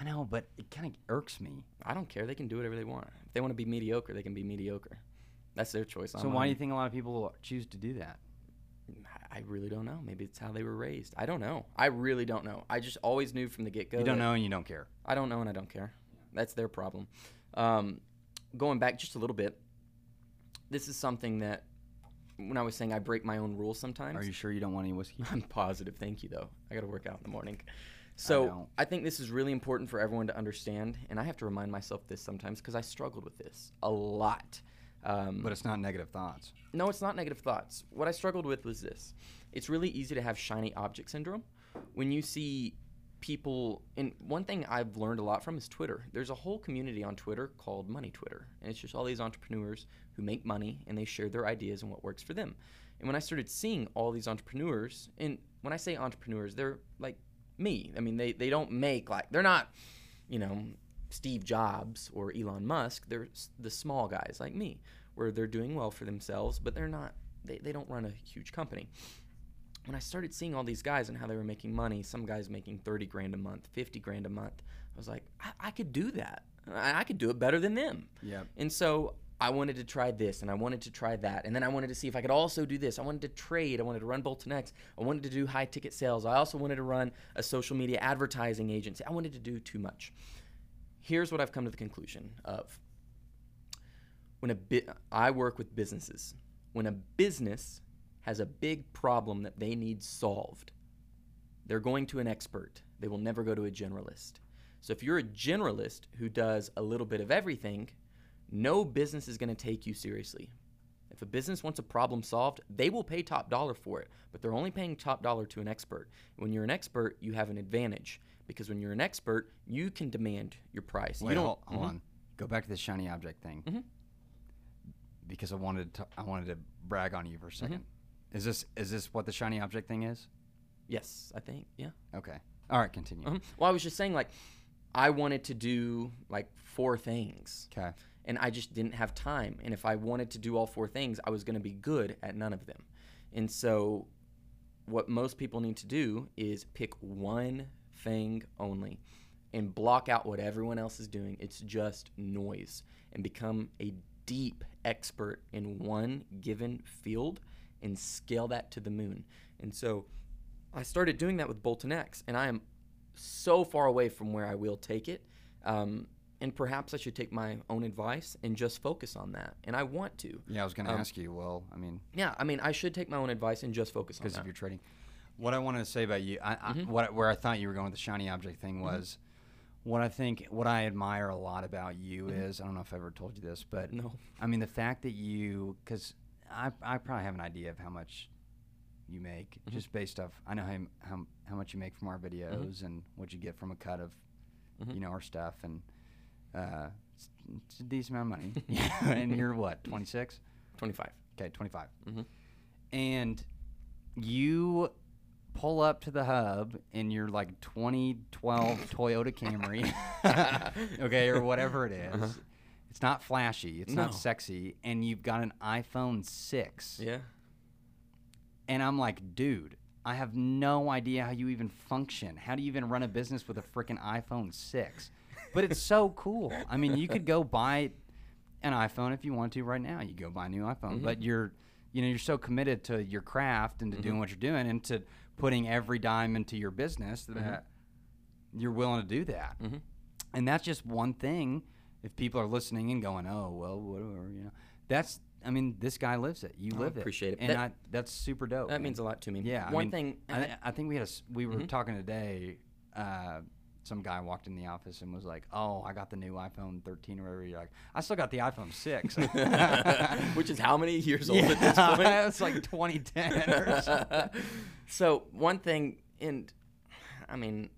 I know, but it kind of irks me. I don't care. They can do whatever they want. If they want to be mediocre, they can be mediocre. That's their choice. So I'm why do you think a lot of people choose to do that? I really don't know. Maybe it's how they were raised. I don't know. I really don't know. I just always knew from the get go. You don't know and you don't care. I don't know and I don't care. That's their problem. Um, going back just a little bit, this is something that when I was saying I break my own rules sometimes. Are you sure you don't want any whiskey? I'm positive. Thank you, though. I got to work out in the morning. So don't. I, think this is really important for everyone to understand, and I have to remind myself this sometimes because I struggled with this a lot. Um, But it's not negative thoughts. no, it's not negative thoughts. What I struggled with was this. It's really easy to have shiny object syndrome when you see people and one thing I've learned a lot from is Twitter. There's a whole community on Twitter called Money Twitter, and it's just all these entrepreneurs who make money and they share their ideas and what works for them. And when I started seeing all these entrepreneurs, and when I say entrepreneurs, they're like me. I mean, they they don't make like they're not, you know, Steve Jobs or Elon Musk. They're the small guys like me, where they're doing well for themselves, but they're not. They, they don't run a huge company. When I started seeing all these guys and how they were making money, some guys making 30 grand a month, 50 grand a month, I was like, I, I could do that. I, I could do it better than them. Yep. And so I wanted to try this and I wanted to try that. And then I wanted to see if I could also do this. I wanted to trade. I wanted to run Bolton X. I wanted to do high ticket sales. I also wanted to run a social media advertising agency. I wanted to do too much. Here's what I've come to the conclusion of when a bit I work with businesses. When a business has a big problem that they need solved, they're going to an expert. They will never go to a generalist. So if you're a generalist who does a little bit of everything, no business is going to take you seriously. If a business wants a problem solved, they will pay top dollar for it, but they're only paying top dollar to an expert. When you're an expert, you have an advantage because when you're an expert, you can demand your price. Wait, you don't hold, hold Mhm. on. Go back to the shiny object thing. Mhm. Because I wanted to, I wanted to brag on you for a 2nd Mm-hmm. Is this is this what the shiny object thing is? Yes, I think. Yeah. Okay. All right, continue. Mhm. Well, I was just saying, like, I wanted to do like four things, Okay. and I just didn't have time. And if I wanted to do all four things, I was going to be good at none of them. And so, what most people need to do is pick one thing only and block out what everyone else is doing. It's just noise and become a deep expert in one given field and scale that to the moon. And so I started doing that with Bolton X, and I am so far away from where I will take it. Um, and perhaps I should take my own advice and just focus on that. And I want to. Yeah, I was going to Um, ask you. Well, I mean, Yeah, I mean, I should take my own advice and just focus on because that. of your trading. What I wanted to say about you, I, I, Mm-hmm. what where I thought you were going with the shiny object thing was, what I think, what I admire a lot about you is, I don't know if I ever told you this, but Mm-hmm. No. I mean the fact that you, because I, I probably have an idea of how much you make Mm-hmm. just based off. I know how how, how much you make from our videos and what you get from a cut of, Mm-hmm. you know, our stuff, and uh, it's, it's a decent amount of money. And you're what, 26? 25. Okay, 25. Mhm. And you pull up to the hub in your like 2012 Toyota Camry, okay, or whatever it is. It's not flashy, it's not sexy, and you've got an iPhone 6. Yeah. And I'm like, dude, I have no idea how you even function. How do you even run a business with a freaking iPhone 6? But it's so cool. I mean, you could go buy an iPhone if you want to right now. You go buy a new iPhone, mm-hmm. but you're you know, you're so committed to your craft and to doing mm-hmm. what you're doing and to putting every dime into your business mm-hmm. that you're willing to do that. And that's just one thing. If people are listening and going, "Oh, well, whatever," you know, that's. I mean, this guy lives it. You I live it. appreciate it. and That- I, that's super dope. That man. means a lot to me. Yeah. I One mean, thing. I, I think we had a. We Mm-hmm. were talking today. Uh, some guy walked in the office and was like, "Oh, I got the new iPhone 13 or whatever." You're like, "I still got the iPhone 6." which is how many years old at this point? it's like 2010 or something. so one thing, and I mean,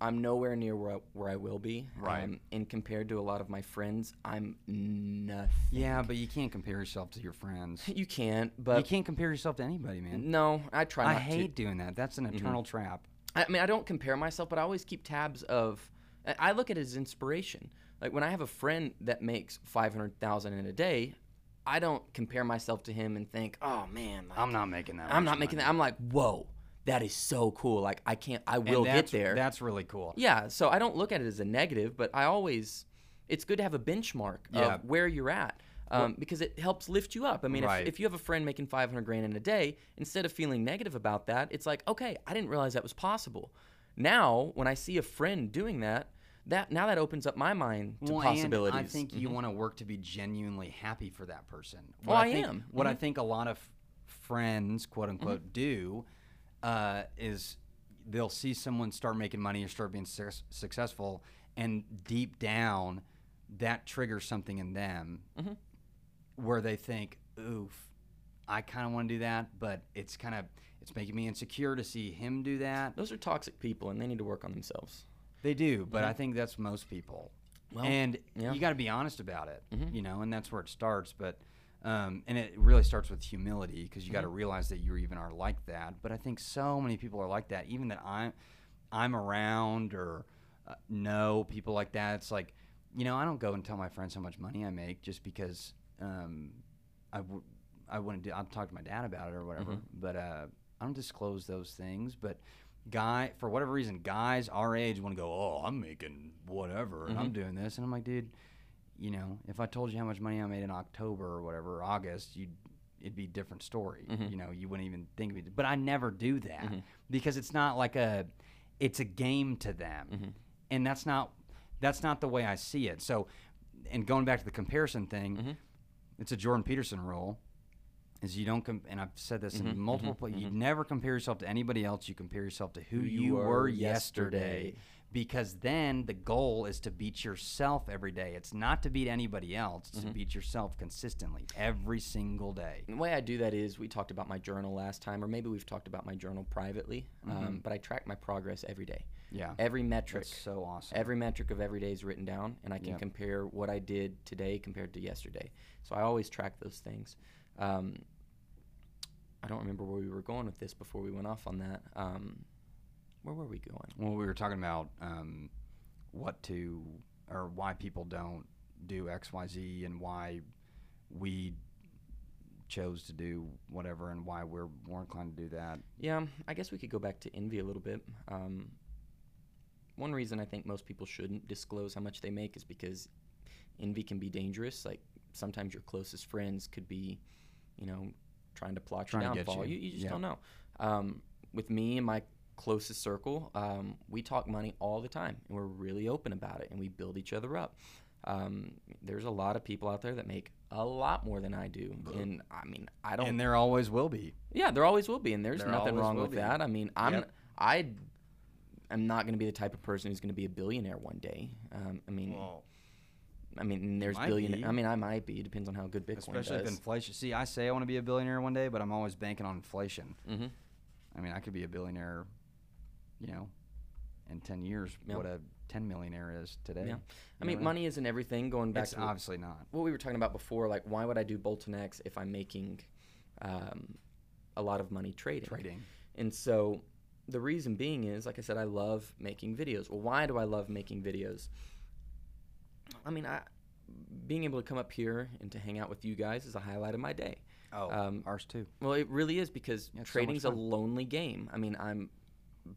I'm nowhere near where I, where I will be. Right. Um, and compared to a lot of my friends, I'm nothing. Yeah, but you can't compare yourself to your friends. You can't, but you can't compare yourself to anybody, man. no, I try I hate to. doing that. That's an eternal trap. I mean, I don't compare myself, but I always keep tabs of. I- I look at it as inspiration. Like when I have a friend that makes five hundred thousand in a day, I don't compare myself to him and think, "Oh man, like, I'm not making that. I'm not making money. that." I'm like, "Whoa, that is so cool! Like I can't, I will get there." That's really cool. Yeah, so I don't look at it as a negative, but I always, it's good to have a benchmark Yeah. of where you're at. Um, because it helps lift you up. I mean, Right. if, if you have a friend making 500 grand in a day, instead of feeling negative about that, it's like, okay, I didn't realize that was possible. Now, when I see a friend doing that, that now that opens up my mind to Well, possibilities. And I think you want to work to be genuinely happy for that person. Oh, I think, am. What I Mhm. think a lot of friends, quote unquote, Mm-hmm. do uh, is they'll see someone start making money or start being suc successful, and deep down, that triggers something in them Mm-hmm. where they think, "Oof, I kind of want to do that," but it's kind of it's making me insecure to see him do that. Those are toxic people, and they need to work on themselves. They do, but I think that's most people. Well, and yeah. Mm-hmm. you got to be honest about it, you know, and that's where it starts. But um, and it really starts with humility because you got Mm-hmm. to realize that you even are like that. But I think so many people are like that, even that I'm I'm around or uh, know people like that. It's like you know, I don't go and tell my friends how much money I make just because um, I w- I wouldn't do. I'll talk to my dad about it or whatever. Mm-hmm. But uh, I don't disclose those things. But guy, for whatever reason, guys our age want to go. Oh, I'm making whatever, and Mm-hmm. I'm doing this, and I'm like, dude, you know, if I told you how much money I made in October or whatever, or August, you'd it'd be a different story. Mm-hmm. You know, you wouldn't even think of it. But I never do that because it's not like a, it's a game to them, Mm-hmm. and that's not that's not the way I see it. So, and going back to the comparison thing, Mm-hmm. it's a Jordan Peterson rule. is you don't com- and I've said this Mm-hmm, in multiple pla you never compare yourself to anybody else you compare yourself to who, you you, were were yesterday. yesterday because then the goal is to beat yourself every day it's not to beat anybody else it's to beat yourself consistently every single day The way I do that is we talked about my journal last time, or maybe we've talked about my journal privately. Um, but I track my progress every day. yeah Every metric, that's so awesome every metric of every day is written down, and I can Yep. compare what I did today compared to yesterday. So I always track those things. Um, I don't remember where we were going with this before we went off on that. Um, where were we going? well we were talking about um, what to or why people don't do xyz and why we chose to do whatever and why we're more inclined to do that Yeah, I guess we could go back to envy a little bit. Um, one reason I think most people shouldn't disclose how much they make is because envy can be dangerous. Like sometimes your closest friends could be, you know, trying to plot your Trying get downfall. you. You, you just Yeah. don't know. Um, with me and my closest circle, um, we talk money all the time, and we're really open about it, and we build each other up. Um, there's a lot of people out there that make a lot more than I do, and I mean, I don't. and there always will be Yeah, there always will be, and there's There nothing wrong with be. that. I mean, I'm Yep. I am not going to be the type of person who's going to be a billionaire one day. Um, I mean, I mean, there's billion. I mean, I might be. It Depends on how good Bitcoin especially if does. inflation. See, I say I want to be a billionaire one day, but I'm always banking on inflation. hmm I mean, I could be a billionaire, you know, in ten years. Yeah. What a ten millionaire is today. Yeah. I mean, what money isn't everything. Going back It's to obviously not. what we were talking about before, like why would I do Bolton X if I'm making um, a lot of money trading? Trading. And so the reason being is, like I said, I love making videos. Well, why do I love making videos? I mean, I being able to come up here and to hang out with you guys is a highlight of my day. Oh, Um, ours too. Well, it really is because Yeah, it's so trading's a lonely game. I mean, I'm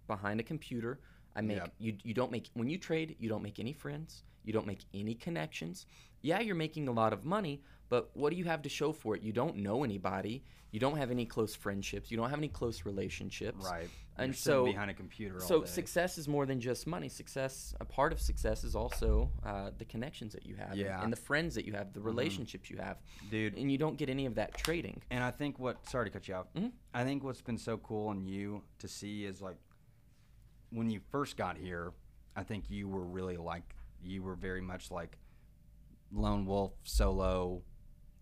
behind a computer. I make Yep. you you don't make when you trade, you don't make any friends, you don't make any connections. Yeah, you're making a lot of money, but what do you have to show for it? You don't know anybody. You don't have any close friendships. You don't have any close relationships. Right. And so behind a computer all so success is more than just money. Success, a part of success is also uh, the connections that you have, and- Yeah. Mm-hmm. and the friends that you have, the relationships you have, Dude. And you don't get any of that trading. And I think what sorry to cut you off. Mhm. I think what's been so cool in you to see is like when you first got here, I think you were really like you were very much like lone wolf, solo.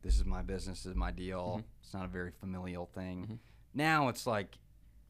This is my business, this is my deal. Mm-hmm. It's not a very familial thing. Mm-hmm. Now it's like,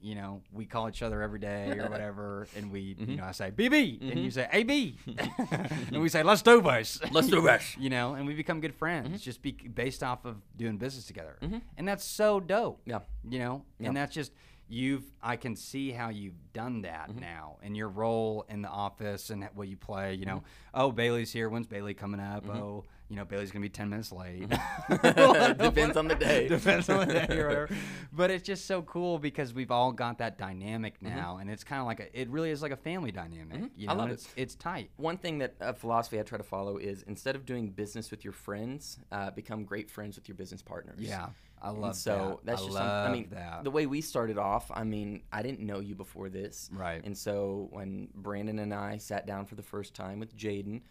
you know, we call each other every day or whatever, and we, you mm-hmm. know, I say BB, and you say AB, and we say let's do this. Let's do this. you know, and we become good friends just be based off of doing business together, and that's so dope. Yeah. you know, and that's just you've. I can see how you've done that mm-hmm. now in your role in the office and what you play. You know, mm-hmm. oh Bailey's here. When's Bailey coming up? Mm-hmm. Oh, you know Bailey's gonna be ten minutes late. Depends on the day. Depends on the day or whatever. But it's just so cool because we've all got that dynamic Mm-hmm. now, and it's kind of like a. It really is like a family dynamic. You I know, love and it. it's it's tight. One thing that a philosophy I try to follow is instead of doing business with your friends, uh, become great friends with your business partners. Yeah, I And love so that. that's I just I mean that. the way we started off. I mean, I didn't know you before this, Right. And so when Brandon and I sat down for the first time with Jaden,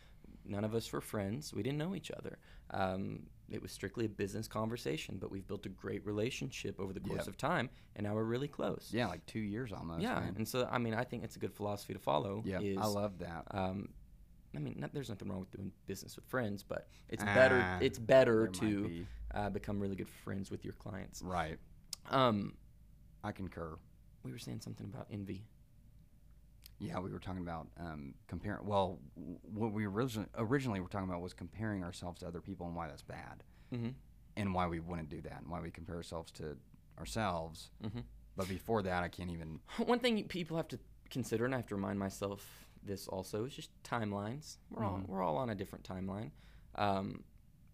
none of us were friends. We didn't know each other. Um, it was strictly a business conversation, but we've built a great relationship over the course Yep. of time, and now we're really close. yeah, like two years almost. yeah. man. And so I mean, I think it's a good philosophy to follow. Yeah, I love that. um, I mean, not, there's nothing wrong with doing business with friends, but it's better. Ah, It's better to be. uh, become really good friends with your clients. Right. Um, I concur. we were saying something about envy. Yeah, we were talking about um, comparing. Well, w- what we originally originally were talking about was comparing ourselves to other people and why that's bad, Mm-hmm. and why we wouldn't do that, and why we compare ourselves to ourselves. Mhm. But before that, I can't even. One thing people have to consider, and I have to remind myself this also, is just timelines. We're all we're all on a different timeline. Um,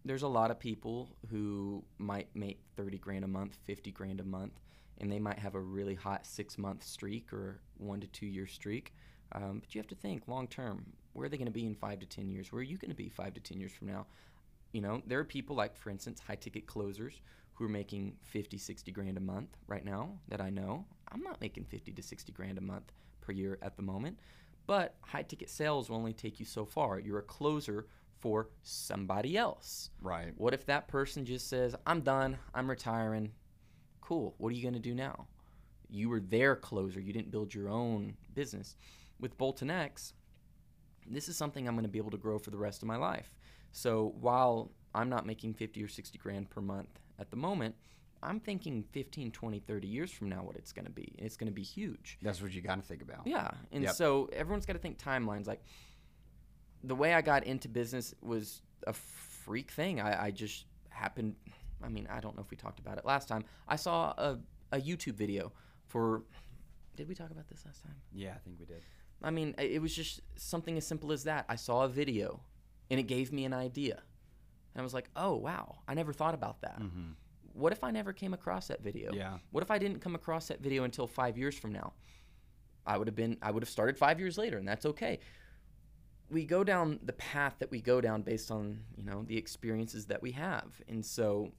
there's a lot of people who might make thirty grand a month, fifty grand a month, and they might have a really hot six month streak or one to two year streak. Um, but you have to think long term. Where are they going to be in five to ten years? Where are you going to be five to ten years from now? You know, there are people like, for instance, high ticket closers who are making 50, 60 grand a month right now that I know. I'm not making 50 to 60 grand a month per year at the moment, but high ticket sales will only take you so far. You're a closer for somebody else. Right. What if that person just says, I'm done, I'm retiring? Cool. What are you going to do now? You were their closer, you didn't build your own business. With Bolton X, this is something I'm going to be able to grow for the rest of my life. So while I'm not making 50 or 60 grand per month at the moment, I'm thinking 15, 20, 30 years from now what it's going to be. And it's going to be huge. That's what you got to think about. Yeah. And Yep. so everyone's got to think timelines. Like the way I got into business was a freak thing. I, I just happened, I mean, I don't know if we talked about it last time. I saw a, a YouTube video for, did we talk about this last time? Yeah, I think we did. I mean, it was just something as simple as that. I saw a video and it gave me an idea. And I was like, oh, wow, I never thought about that. Mm-hmm. What if I never came across that video? Yeah. What if I didn't come across that video until five years from now? I would have been, I would have started five years later, and that's okay. We go down the path that we go down based on, you know, the experiences that we have. And so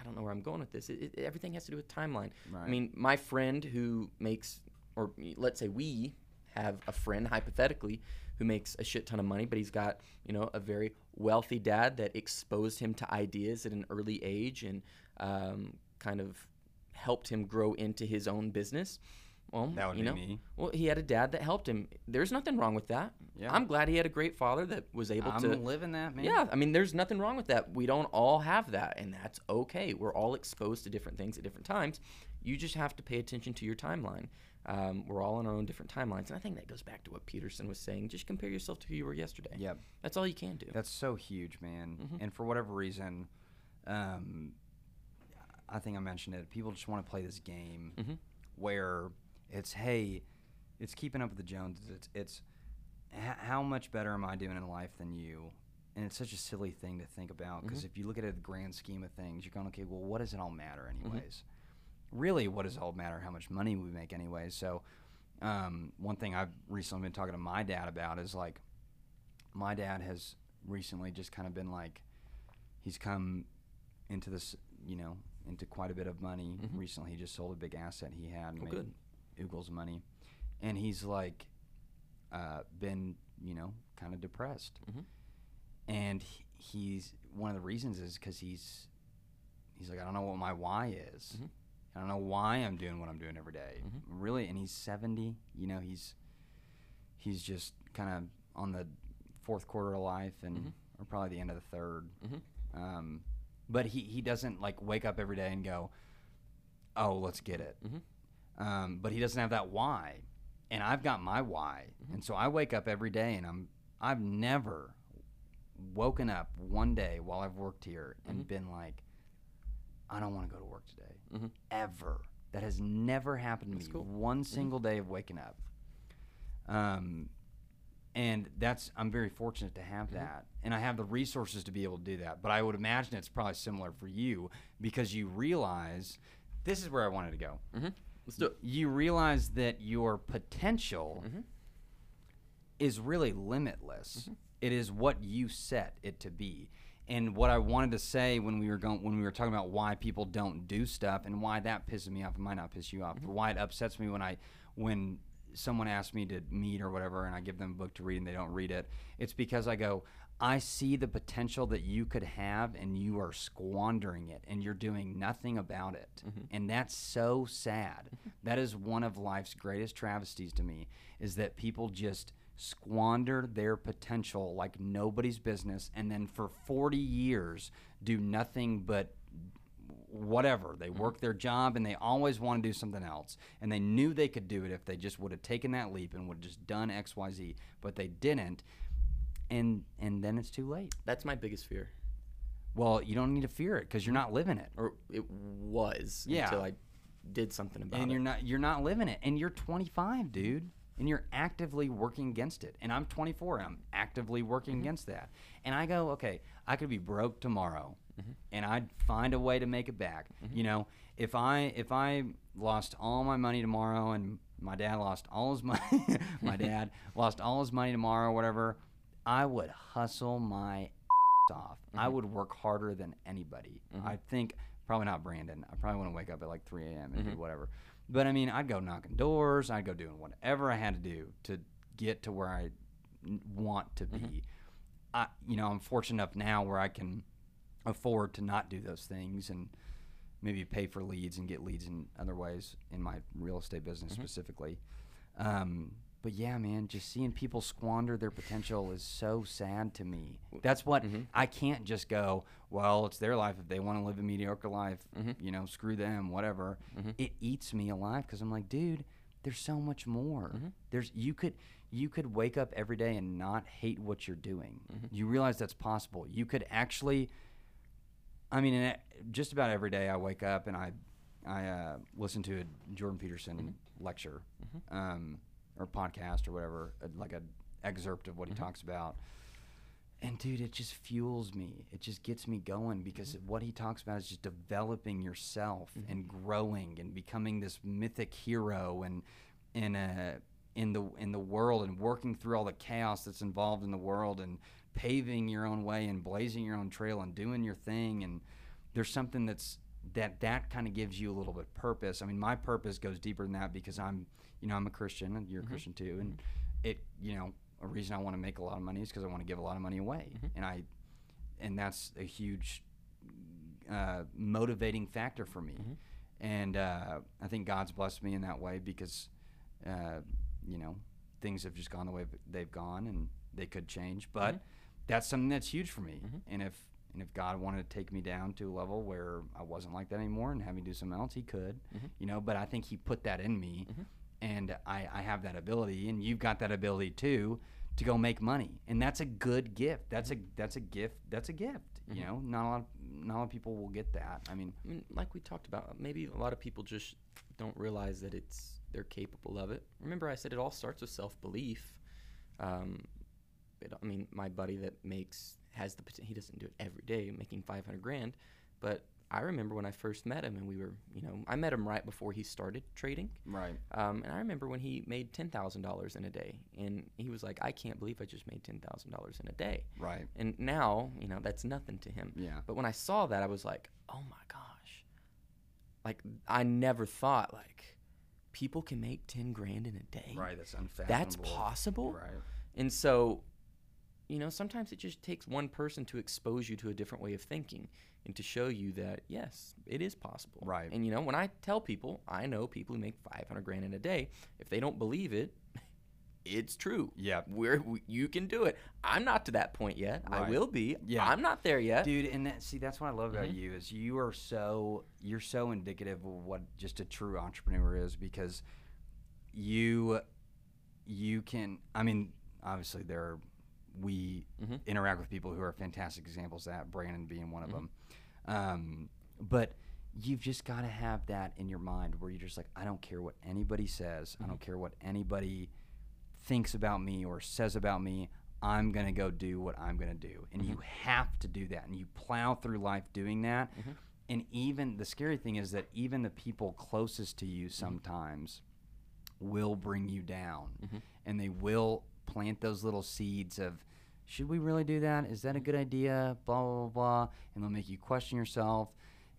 I don't know where I'm going with this. It, it, everything has to do with timeline. I mean, my friend who makes, or let's say we have a friend hypothetically who makes a shit ton of money, but he's got you know a very wealthy dad that exposed him to ideas at an early age and um, kind of helped him grow into his own business. Well, That would you be know, me. well, he had a dad that helped him. There's nothing wrong with that. Yeah. I'm glad he had a great father that was able to. I'm to living that, man. yeah, I mean, there's nothing wrong with that. We don't all have that, and that's okay. We're all exposed to different things at different times. You just have to pay attention to your timeline. Um, we're all on our own different timelines, and I think that goes back to what Peterson was saying. Just compare yourself to who you were yesterday. Yep. That's all you can do. That's so huge, man. Mm-hmm. And for whatever reason, um, I think I mentioned it. People just want to play this game Mhm. where it's hey, it's keeping up with the Joneses. It's it's h- how much better am I doing in life than you? And it's such a silly thing to think about because Mm-hmm. if you look at it the grand scheme of things, you're going okay. Well, what does it all matter Mm-hmm. anyways? Really, what does it all matter? How much money we make anyways? So, um, one thing I've recently been talking to my dad about is like my dad has recently just kind of been like he's come into this you know into quite a bit of money recently he just sold a big asset he had and Mm-hmm. Oh, made good. Oogles money and he's like uh, been you know kind of depressed Mhm. and he- he's one of the reasons is because he's he's like i don't know what my why is Mhm. i don't know why i'm doing what i'm doing every day. Mhm. really and he's 70 you know he's he's just kind of on the fourth quarter of life and Mhm. or probably the end of the 3rd Mhm. um, but he, he doesn't like wake up every day and go oh let's get it Mhm. Um, but he doesn't have that why and i've got my why Mm-hmm. and so i wake up every day and i'm i've never woken up one day while i've worked here and Mhm. been like i don't want to go to work today Mhm. ever that has never happened to That's me cool. Mm-hmm. one single day of waking up um, and that's i'm very fortunate to have Mm-hmm. that and i have the resources to be able to do that but i would imagine it's probably similar for you because you realize this is where i wanted to go Mhm. Let's do it. you realize that your potential Mhm. is really limitless. Mm-hmm. It is what you set it to be. And what I wanted to say when we were going when we were talking about why people don't do stuff and why that pisses me off, it might not piss you off, Mm-hmm. but why it upsets me when I when someone asks me to meet or whatever and I give them a book to read and they don't read it, it's because I go, I see the potential that you could have and you are squandering it and you're doing nothing about it. Mm-hmm. And that's so sad. Mm-hmm. That is one of life's greatest travesties to me is that people just squander their potential like nobody's business and then for 40 years do nothing but whatever. They mm-hmm. work their job and they always want to do something else. And they knew they could do it if they just would have taken that leap and would have just done XYZ, but they didn't. And and then it's too late. That's my biggest fear, Well, you don't need to fear it because you're not living it. or it was Yeah. until I did something about and it. And you're not you're not living it. And you're 25 dude. Mm-hmm. And you're actively working against it. And i'm 24 and i'm actively working mm-hmm. against that. And i go okay i could be broke tomorrow mm-hmm. and i'd find a way to make it back. You know if i if i lost all my money tomorrow and my dad lost all his money my dad lost all his money tomorrow whatever i would hustle my off. I mm-hmm. would work harder than anybody. Mm-hmm. I think probably not Brandon. I probably want to wake up at like 3 a.m. and do mm-hmm. whatever. But I mean, I'd go knocking doors. I'd go doing whatever I had to do to get to where I want to be. I, you know, I'm fortunate enough now where I can afford to not do those things and maybe pay for leads and get leads in other ways in my real estate business specifically. Um, but yeah, man, just seeing people squander their potential is so sad to me. That's what mm-hmm. I can't just go. Well, it's their life if they want to live a mediocre life. Mm-hmm. You know, screw them, whatever. Mm-hmm. It eats me alive because I'm like, dude, there's so much more. There's you could you could wake up every day and not hate what you're doing. You realize that's possible. You could actually I mean, it- uh, just about every day I wake up and I, I uh, listen to a Jordan Peterson lecture, um, or podcast or whatever, like an excerpt of what he mm-hmm. talks about. And dude, it just fuels me. It just gets me going because mm-hmm. what he talks about is just developing yourself mm-hmm. and growing and becoming this mythic hero and in a in the in the world and working through all the chaos that's involved in the world and paving your own way and blazing your own trail and doing your thing and there's something that's that that kind of gives you a little bit of purpose. I mean, my purpose goes deeper than that because I'm, you know, I'm a Christian and you're a mm-hmm. Christian too, and mm-hmm. it, you know, a reason I want to make a lot of money is because I want to give a lot of money away, mm-hmm. and I, and that's a huge uh, motivating factor for me, and uh, I think God's blessed me in that way because, uh, you know, things have just gone the way they've gone, and they could change, but that's something that's huge for me, and if and if God wanted to take me down to a level where I wasn't like that anymore and have me do something else, He could, you know. But I think He put that in me, and I, I have that ability, and you've got that ability too, to go make money, and that's a good gift. That's a that's a gift. That's a gift. You know, not a lot of, not a lot of people will get that. I mean, I mean, like we talked about, maybe a lot of people just don't realize that it's they're capable of it. Remember, I said it all starts with self belief. Um, I mean, my buddy that makes has the. He doesn't do it every day, making five hundred grand, but I remember when I first met him, and we were, you know, I met him right before he started trading. right. Um, and I remember when he made ten thousand dollars in a day, and he was like, "I can't believe I just made ten thousand dollars in a day." Right. And now, you know, that's nothing to him. Yeah. But when I saw that, I was like, "Oh my gosh!" Like I never thought like people can make ten grand in a day. Right. That's unfathomable. That's possible. Right. And so, you know, sometimes it just takes one person to expose you to a different way of thinking and to show you that yes, it is possible. Right. And you know, when I tell people, I know people who make 500 grand in a day. If they don't believe it, it's true. Yeah, We're, we, you can do it. I'm not to that point yet. I will be. Yeah. I'm not there yet. dude and that, see that's what i love about Mm-hmm. you is you are so you're so indicative of what just a true entrepreneur is because you you can i mean obviously there are we Mm-hmm. interact with people who are fantastic examples of that brandon being one of mm-hmm. them um, but you've just got to have that in your mind where you're just like i don't care what anybody says i don't mm-hmm. care what anybody thinks about me or says about me, I'm going to go do what I'm going to do. And you mm-hmm. have to do that. And you plow through life doing that. And even the scary thing is that even the people closest to you sometimes will bring you down. And they will plant those little seeds of, should we really do that? Is that a good idea? Blah, blah, blah, blah. And they'll make you question yourself.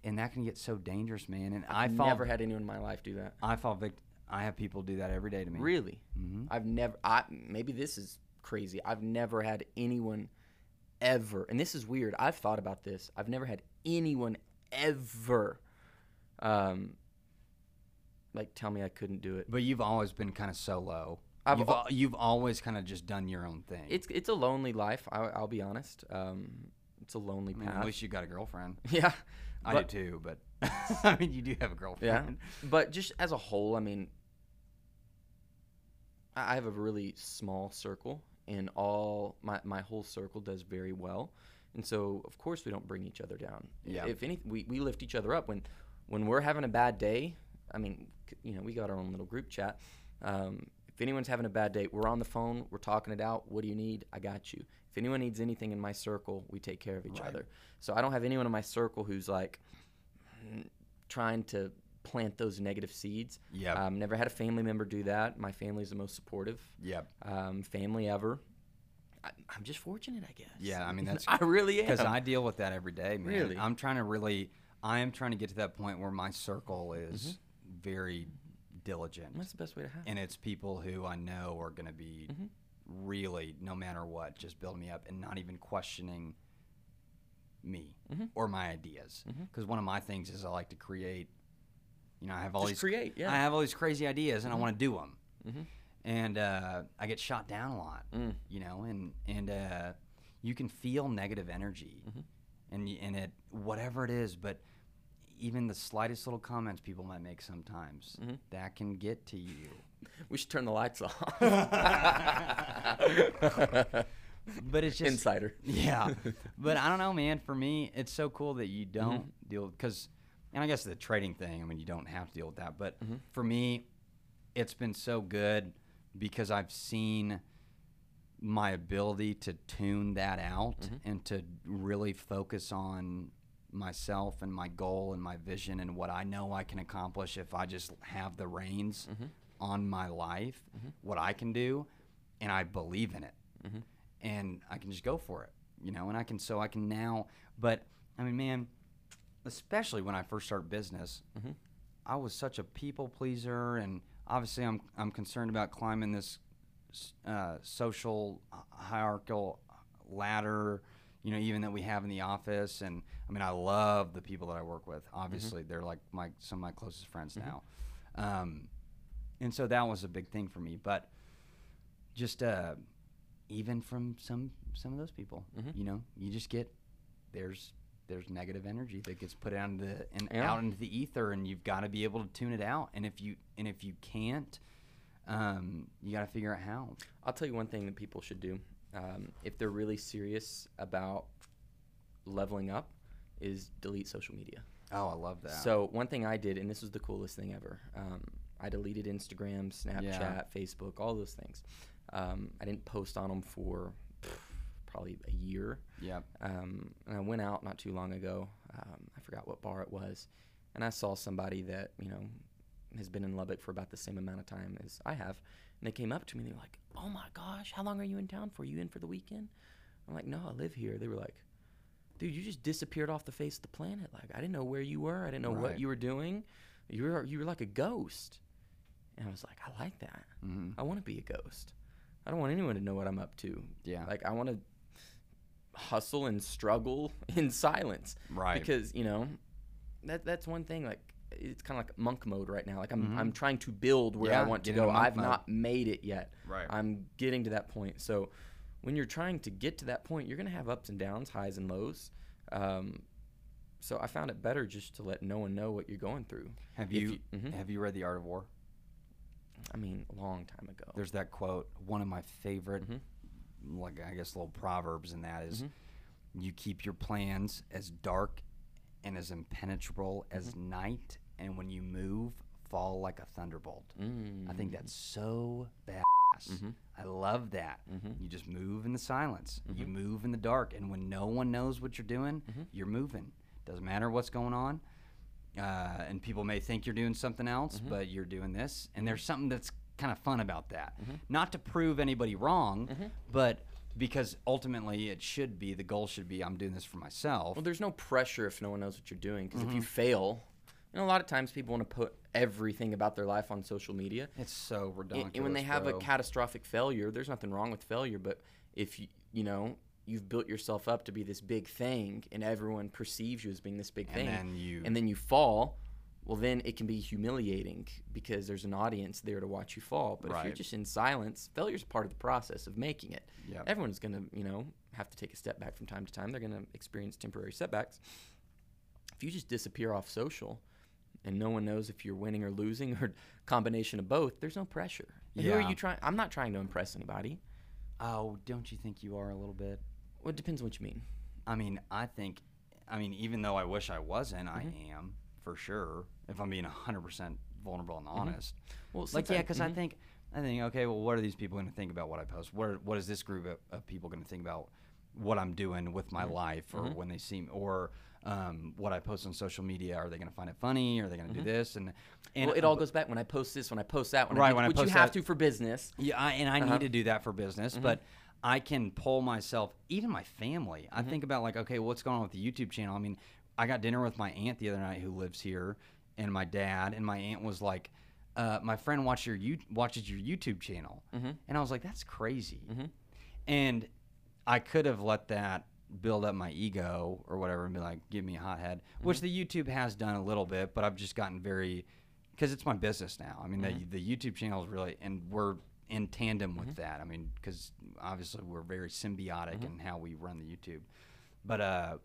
And that can get so dangerous, man. And I I've fall, never had anyone in my life do that. I fall victim. I have people do that every day to me. Really? Mm-hmm. I've never. I maybe this is crazy. I've never had anyone ever, and this is weird. I've thought about this. I've never had anyone ever, um, like tell me I couldn't do it. But you've always been kind of solo. I've you've, al- you've always kind of just done your own thing. It's it's a lonely life. I, I'll be honest. Um, it's a lonely I mean, path. at least you got a girlfriend. yeah, I but- do too, but I mean, you do have a girlfriend. Yeah, but just as a whole, I mean, I I have a really small circle, and all my my whole circle does very well, and so of course we don't bring each other down. Yeah. If anything, we, we lift each other up when when we're having a bad day. I mean, you know, we got our own little group chat. Um, if anyone's having a bad day, we're on the phone, we're talking it out. What do you need? I got you. If anyone needs anything in my circle, we take care of each Right. other. So I don't have anyone in my circle who's like trying to plant those negative seeds. Yep. Um, never had a family member do that. My family's the most supportive Yep. um, family ever. I, I'm just fortunate, I guess. Yeah, I mean, that's- I really am. Because I deal with that every day, man. Really? I'm trying to really, I am trying to get to that point where my circle is Mm-hmm. very diligent. That's the best way to have. it. and it's people who I know are going to be really, no matter what, just building me up and not even questioning me Mm-hmm. or my ideas. Because one of my things is I like to create. You know, I have all Just these create, yeah. I have all these crazy ideas and I want to do them. Mhm. And uh, I get shot down a lot. Mm. You know, and and uh, you can feel negative energy, Mm-hmm. and and it whatever it is, but even the slightest little comments people might make sometimes Mm-hmm. that can get to you. We should turn the lights off. But it's just Insider. Yeah, but I don't know, man. For me, it's so cool that you don't mm-hmm. deal because, and I guess the trading thing. I mean, you don't have to deal with that. But mm-hmm. for me, it's been so good because I've seen my ability to tune that out mm-hmm. and to really focus on myself and my goal and my vision and what I know I can accomplish if I just have the reins mm-hmm. on my life, mm-hmm. what I can do, and I believe in it. Mm-hmm. And I can just go for it, you know. And I can so I can now, but I mean, man, especially when I first started business, I was such a people pleaser, and obviously I'm I'm concerned about climbing this uh, social uh, hierarchical ladder, you know, even that we have in the office. And I mean, I love the people that I work with. Obviously, they're like my some of my closest friends now, um, and so that was a big thing for me. But just uh, even from some some of those people, Mm-hmm. you know, you just get there's there's negative energy that gets put out into the, and Yeah. out into the ether, and you've got to be able to tune it out. And if you and if you can't, um, you got to figure out how. I'll tell you one thing that people should do um, if they're really serious about leveling up is delete social media. Oh, I love that. So one thing I did, and this was the coolest thing ever, um, I deleted Instagram, Snapchat, Yeah. Facebook, all those things. Um, I didn't post on them for pff, probably a year. Yep. Um, and I went out not too long ago. Um, I forgot what bar it was, and I saw somebody that you know has been in Lubbock for about the same amount of time as I have, and they came up to me and they were like, "Oh my gosh, how long are you in town for? You in for the weekend?" I'm like, "No, I live here." They were like, "Dude, you just disappeared off the face of the planet. Like I didn't know where you were. I didn't know Right. what you were doing. You were you were like a ghost." And I was like, "I like that. Mhm. I want to be a ghost. I don't want anyone to know what I'm up to. Yeah. Like I want to hustle and struggle in silence. Right. Because you know, that that's one thing. Like it's kind of like monk mode right now. Like I'm I'm trying to build where I Mm-hmm. Want to go. I've mode. not made it yet. Right. I'm getting to that point. So when you're trying to get to that point, you're gonna have ups and downs, highs and lows. Um, so I found it better just to let no one know what you're going through. have if you, you- mhm. have you read The Art of War? I mean, a long time ago. There's that quote. One of my favorite, Mm-hmm. like I guess, little proverbs in that is, "You keep your plans as dark and as impenetrable as Mm-hmm. night, and when you move, fall like a thunderbolt." I think that's so badass. Mm-hmm. I love that. You just move in the silence. You move in the dark, and when no one knows what you're doing, Mm-hmm. you're moving. Doesn't matter what's going on. Uh, and people may think you're doing something else, Mm-hmm. but you're doing this. And there's something that's kind of fun about that. Not to prove anybody wrong, Mm-hmm. but because ultimately it should be the goal should be I'm doing this for myself. Well, there's no pressure if no one knows what you're doing. Because Mm-hmm. if you fail, you know, a lot of times people want to put everything about their life on social media. it's so redundant. and when they have a catastrophic failure, there's nothing wrong with failure. But if you, you know, you've built yourself up to be this big thing, and everyone perceives you as being this big And thing, then you- and then you fall. Well, then it can be humiliating because there's an audience there to watch you fall. But if you're just in silence, failure's part of the process of making it. Yep. Everyone's gonna, you know, have to take a step back from time to time. They're gonna experience temporary setbacks. If you just disappear off social, and no one knows if you're winning or losing or combination of both, there's no pressure. And Who are you trying? I'm not trying to impress anybody. oh, don't you think you are a little bit? Well, it depends what you mean. I mean, I think, I mean, even though I wish I wasn't, I Mm-hmm. am for sure. If I'm being 100% vulnerable and honest. Well, Like, yeah, because I mhm. think, I think, okay, well, what are these people going to think about what I post? What, are, what is this group of, of people going to think about what I'm doing with Mm-hmm. my life, or when they see me, or um, what I post on social media? Are they going to find it funny? Are they going to do this? And and Mm-hmm. well, it all goes back when I post this, when I post that, when Right, I do, when I which you have that- to for business. Yeah, I, and I Uh-huh. need to do that for business, but I can pull myself, even my family. I think about like, okay, what's going on with the YouTube channel? I mean, I got dinner with my aunt the other night who lives here, and my dad, and my aunt was like, uh, my friend watched your you watches your YouTube channel, mm-hmm. and I was like, that's crazy. Mm-hmm. And I could have let that build up my ego or whatever and be like, give me a hot head, which mm-hmm. the YouTube has done a little bit, but I've just gotten very, because it's my business now. I mean, the, the YouTube channel is really, and we're in tandem with that. I mean, because obviously we're very symbiotic in how we run the YouTube. But, uh,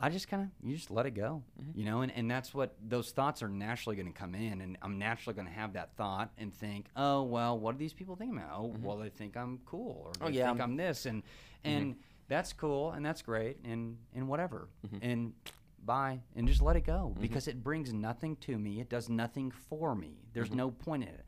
I just kind of you just let it go, mm-hmm. you know, and, and that's what those thoughts are naturally going to come in, and I'm naturally going to have that thought and think, oh well, what do these people think about? Oh mm-hmm. well, they think I'm cool, or they Oh, yeah, think I'm- I'm this, and mm-hmm. and that's cool, and that's great, and and whatever, and bye, and just let it go because it brings nothing to me. It does nothing for me. There's no point in it.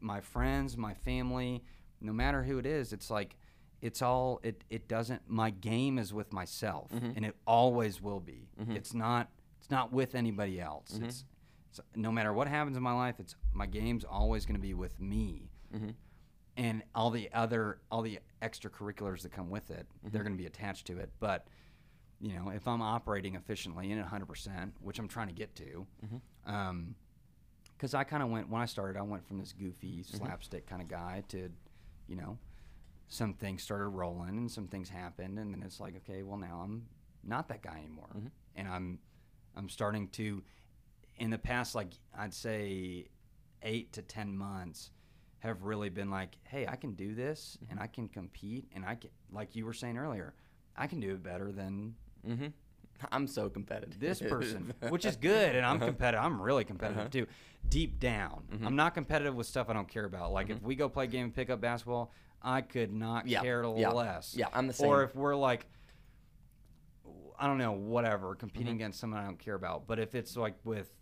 My friends, my family, no matter who it is, it's like it's all it it doesn't my game is with myself mm-hmm. and it always will be. Mm-hmm. It's not it's not with anybody else. Mm-hmm. It's, it's no matter what happens in my life it's my game's always going to be with me. And all the other all the extracurriculars that come with it they're going to be attached to it. But you know if i'm operating efficiently and at 100% which i'm trying to get to um because i kind of went when i started i went from this goofy slapstick kind of guy to you know some things started rolling and some things happened and then it's like okay well now i'm not that guy anymore and i'm i'm starting to in the past like i'd say eight to ten months have really been like hey i can do this and i can compete and i can like you were saying earlier i can do it better than Mm-hmm. I'm so competitive. this person, which is good, and I'm competitive. I'm really competitive Uh-huh. too. Deep down, Mm-hmm. I'm not competitive with stuff I don't care about. Like if we go play game and pick up basketball, I could not Yeah, care yeah, less. yeah, I'm the same. Or if we're like, I don't know, whatever, competing Mm-hmm. against someone I don't care about. But if it's like with,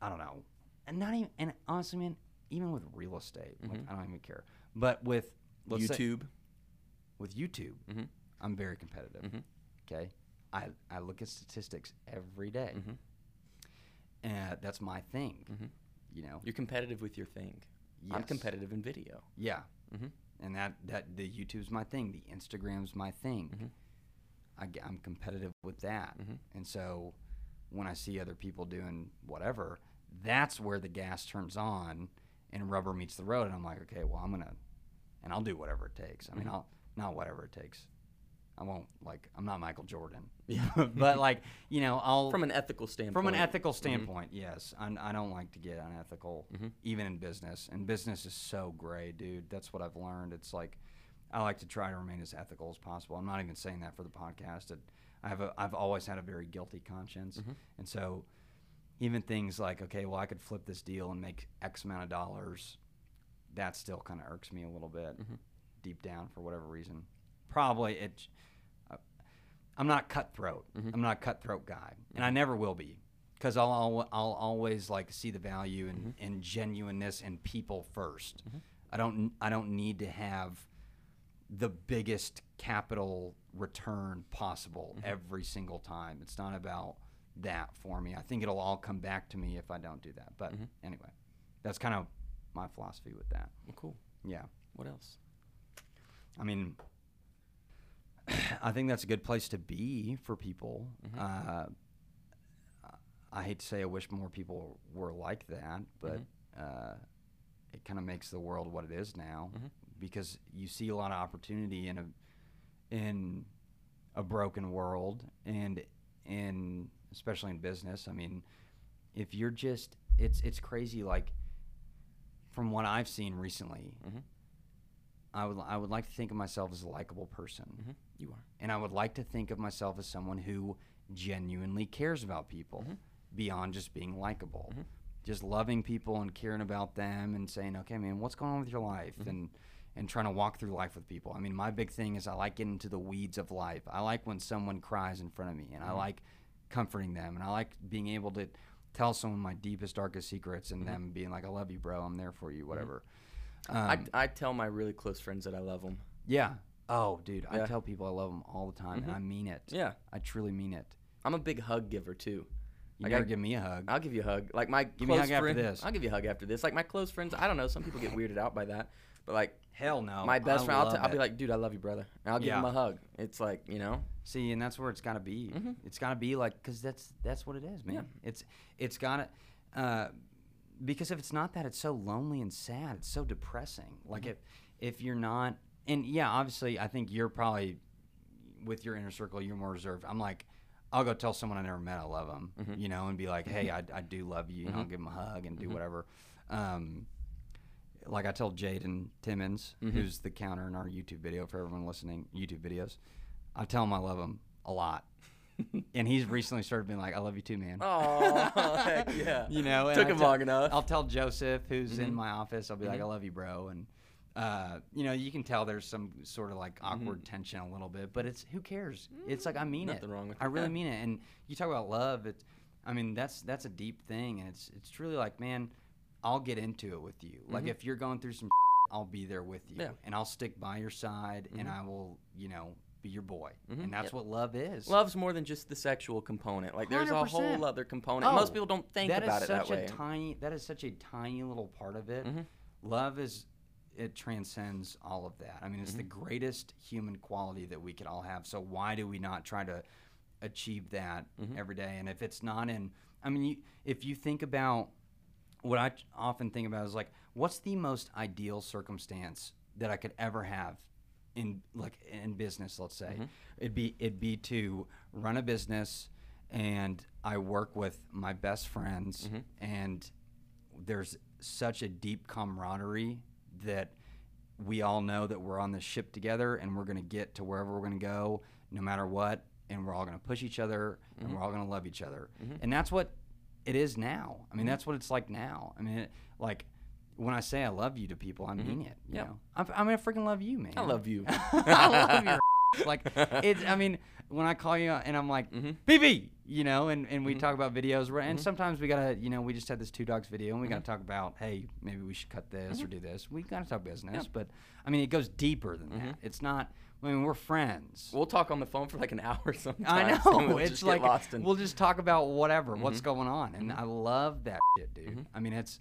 I don't know, and not even, and honestly, man, even with real estate, like I don't even care. But with let's say- Mm-hmm. YouTube. with YouTube, Mhm. I'm very competitive. Mhm. Okay, I I look at statistics every day. Mhm. and that's my thing. Mhm. You know, You're competitive with your thing. I'm competitive in video. yeah, Mhm. And that that the YouTube's my thing, the Instagram's my thing. Mhm. I, am competitive with that, Mhm. and so when I see other people doing whatever, that's where the gas turns on and rubber meets the road, and I'm like, okay, well, I'm gonna, and I'll do whatever it takes. I mean, Mhm. I'll not whatever it takes. I won't like I'm not Michael Jordan, Yeah. but like you know I'll From an ethical standpoint. From an ethical Mhm. standpoint, yes. I, I don't like to get unethical, Mhm. even in business. And business is so gray, dude. That's what I've learned. It's like I like to try to remain as ethical as possible. I'm not even saying that for the podcast. It, I have a, I've always had a very guilty conscience, Mhm. and so even things like, okay, well, I could flip this deal and make X amount of dollars. That still kind of irks me a little bit, Mhm. deep down for whatever reason. Probably it. I'm not cutthroat. Mhm. I'm not a cutthroat guy, and mm-hmm. I never will be, because I'll, I'll I'll always like see the value in, mm-hmm. in genuineness and people 1st mm-hmm. I don't I don't need to have the biggest capital return possible every single time. It's not about that for me. I think it'll all come back to me if I don't do that. But anyway, that's kind of my philosophy with that. Well, cool. Yeah. What else? I mean, I think that's a good place to be for people. Uh, I hate to say I wish more people were like that, but uh, it kind of makes the world what it is now because you see a lot of opportunity in a in a broken world and in especially in business. I mean, if you're just it's it's crazy like from what I've seen recently, Mhm. I would I would like to think of myself as a likable person, Mhm. You are. and I would like to think of myself as someone who genuinely cares about people mm-hmm. beyond just being likable. Mm-hmm. Just loving people and caring about them and saying, "Okay, man, what's going on with your life?" Mm-hmm. and and trying to walk through life with people. I mean, my big thing is I like getting into the weeds of life. I like when someone cries in front of me, and I like comforting them, and I like being able to tell someone my deepest, darkest secrets, and them being like, "I love you, bro. I'm there for you. Whatever." I, Um, I tell my really close friends that I love them. yeah. Oh, dude, I Yeah. tell people I love them all the time, and I mean it. Yeah. I truly mean it. I'm a big hug giver too. You Like, gotta I- give me a hug. I'll give you a hug. Like my Give me a close hug after this. I'll give you a hug after this. Like my close friends, I don't know. Some people get weirded out by that, but like Hell no. my best I friend, I'll, love t- I'll be it. like, dude, I love you, brother. And I'll give him Yeah. a hug. It's like you know, See, and that's where it's got to be. Mhm. It's got to be like because that's that's what it is, man. Yeah. It's it's got to. Uh, because if it's not that, it's so lonely and sad. It's so depressing. Like Mm-hmm. if if you're not, and yeah, obviously, I think you're probably with your inner circle, you're more reserved. I'm like, I'll go tell someone I never met I love them, Mm-hmm. you know, and be like, hey, I, I do love you. And I'll give them a hug and do Mm-hmm. whatever. Um, like I told Jaden Timmons, Mm-hmm. who's the counter in our YouTube video for everyone listening, YouTube videos, I tell him I love him a lot. and he's recently started being like, I love you too, man. Oh, heck yeah. You know, Took him long enough. Mm-hmm. I'll tell Joseph, who's in my office, I'll be like, "I love you, bro," and uh, you know, you can tell there's some sort of like awkward tension a little bit, but it's who cares? It's like I mean it. Mm-hmm. Nothing wrong with I it. really mean it. And you talk about love. It's, I mean, that's that's a deep thing, and it's it's truly like, man, I'll get into it with you. Like if you're going through some, I'll be there with you, Mm-hmm. Yeah. Mm-hmm. and I'll stick by your side, and I will, you know, be your boy, and that's Yep. what love is. Love's more than just the sexual component. Like there's a whole other component. Most Oh, people don't think that is about it that such way. a tiny that is such a tiny little part of it Mm-hmm. love is it transcends all of that i mean it's the Mm-hmm. greatest human quality that we could all have so why do we not try to achieve that Mm-hmm. every day and if it's not in i mean you, if you think about what I often think about is like what's the most ideal circumstance that i could ever have in like in business let's say Mm-hmm. it'd be it'd be to run a business and i work with my best friends Mm-hmm. and there's such a deep camaraderie that we all know that we're on this ship together and we're going to get to wherever we're going to go no matter what and we're all going to push each other and mm-hmm. we're all going to love each other. Mm-hmm. And that's what it is now. I mean mm-hmm. that's what it's like now. I mean it, like when i say i love you to people i mean it you Yep. know? I'm, I'm gonna freaking love you man. I love you. I love your like it's. I mean, when I call you and I'm like, Mm-hmm. BB, you know, and, and we talk about videos, and sometimes we gotta, you know, we just had this two dogs video, and we Mm-hmm. gotta talk about, hey, maybe we should cut this or do this. We gotta talk business, but I mean, it goes deeper than Mm-hmm. that. It's not. I mean, we're friends. We'll talk on the phone for like an hour sometimes. I know. we'll it's just like in. we'll just talk about whatever, Mm-hmm. what's going on, and I love that shit, dude. I mean, it's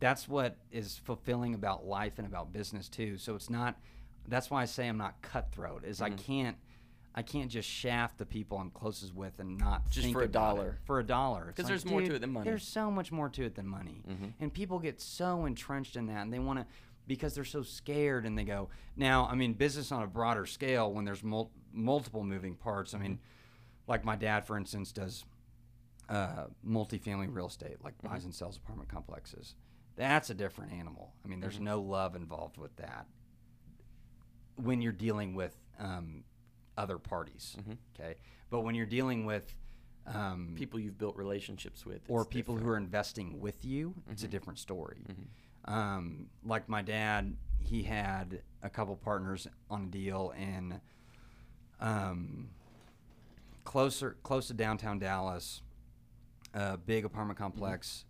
that's what is fulfilling about life and about business too. So it's not. That's why I say I'm not cutthroat. Is I Mm-hmm. can't. I can't just shaft the people I'm closest with and not Just for a about it. dollar. For a dollar, It's 'Cause like, there's more to it than money. Mm-hmm. There's so much more to it than money, and people get so entrenched in that, and they want to because they're so scared, and they go. Now, I mean, business on a broader scale when there's mul- multiple moving parts. I mean, Mm-hmm. like my dad, for instance, does uh, multifamily real estate, like Mm-hmm. buys and sells apartment complexes. That's a different animal. I mean, Mm-hmm. there's no love involved with that when you're dealing with um, other parties. Mm-hmm. Okay, but when you're dealing with um, people you've built relationships with. or it's people who are investing with you, it's Mm-hmm. a different story. Um, like my dad, he had a couple partners on a deal in um, closer close to downtown Dallas, a big apartment complex,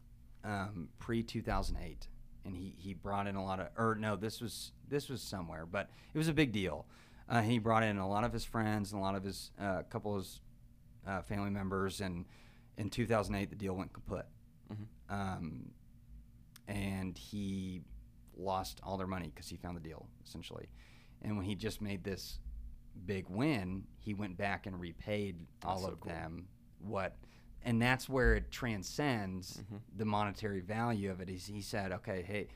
um, pre two thousand eight, and he he brought in a lot of or no, this was this was somewhere, but it was a big deal. Uh, he brought in a lot of his friends and a lot of his uh, couple of his uh, family members, and in 2008 the deal went kaput. Um, and he lost all their money because he found the deal essentially. And when he just made this big win, he went back and repaid all of cool. them what, and that's where it transcends Mm-hmm. the monetary value of it. Is he said, okay, hey,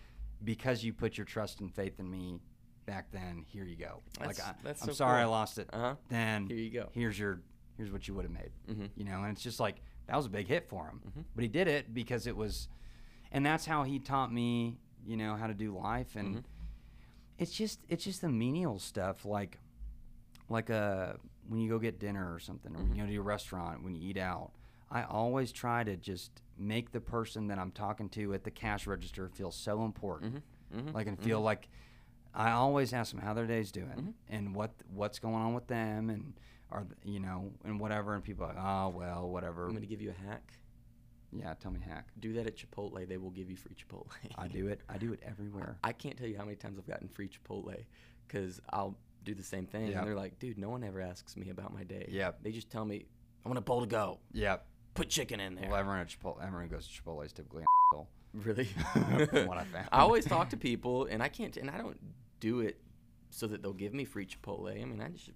because you put your trust and faith in me back then, here you go. That's- like I, that's I'm so sorry I lost it. Uh-huh. Then Here you go. Here's your here's what you would have made. Mm-hmm. You know, and it's just like that was a big hit for him, but he did it because it was, and that's how he taught me, you know, how to do life, and Mm-hmm. it's just it's just the menial stuff like, like a when you go get dinner or something, or when Mm-hmm. you go to a restaurant when you eat out. I always try to just make the person that I'm talking to at the cash register feel so important, Mm-hmm. mm-hmm. like and mm-hmm. feel like I always ask them how their day's doing mm-hmm. and what what's going on with them and are you know and whatever and people are like oh well whatever I'm to give you a hack. yeah tell me hack Do that at Chipotle. They will give you free Chipotle. I do it I do it everywhere I can't tell you how many times I've gotten free Chipotle because I'll do the same thing. Yep. And they're like, dude, no one ever asks me about my day. Yep. They just tell me, I want a bowl to go. yep Put chicken in there. well everyone at Chipotle everyone goes to Chipotle is typically an. Really? From what I found. I always talk to people, and I can't, and I don't do it so that they'll give me free Chipotle. I mean, I just,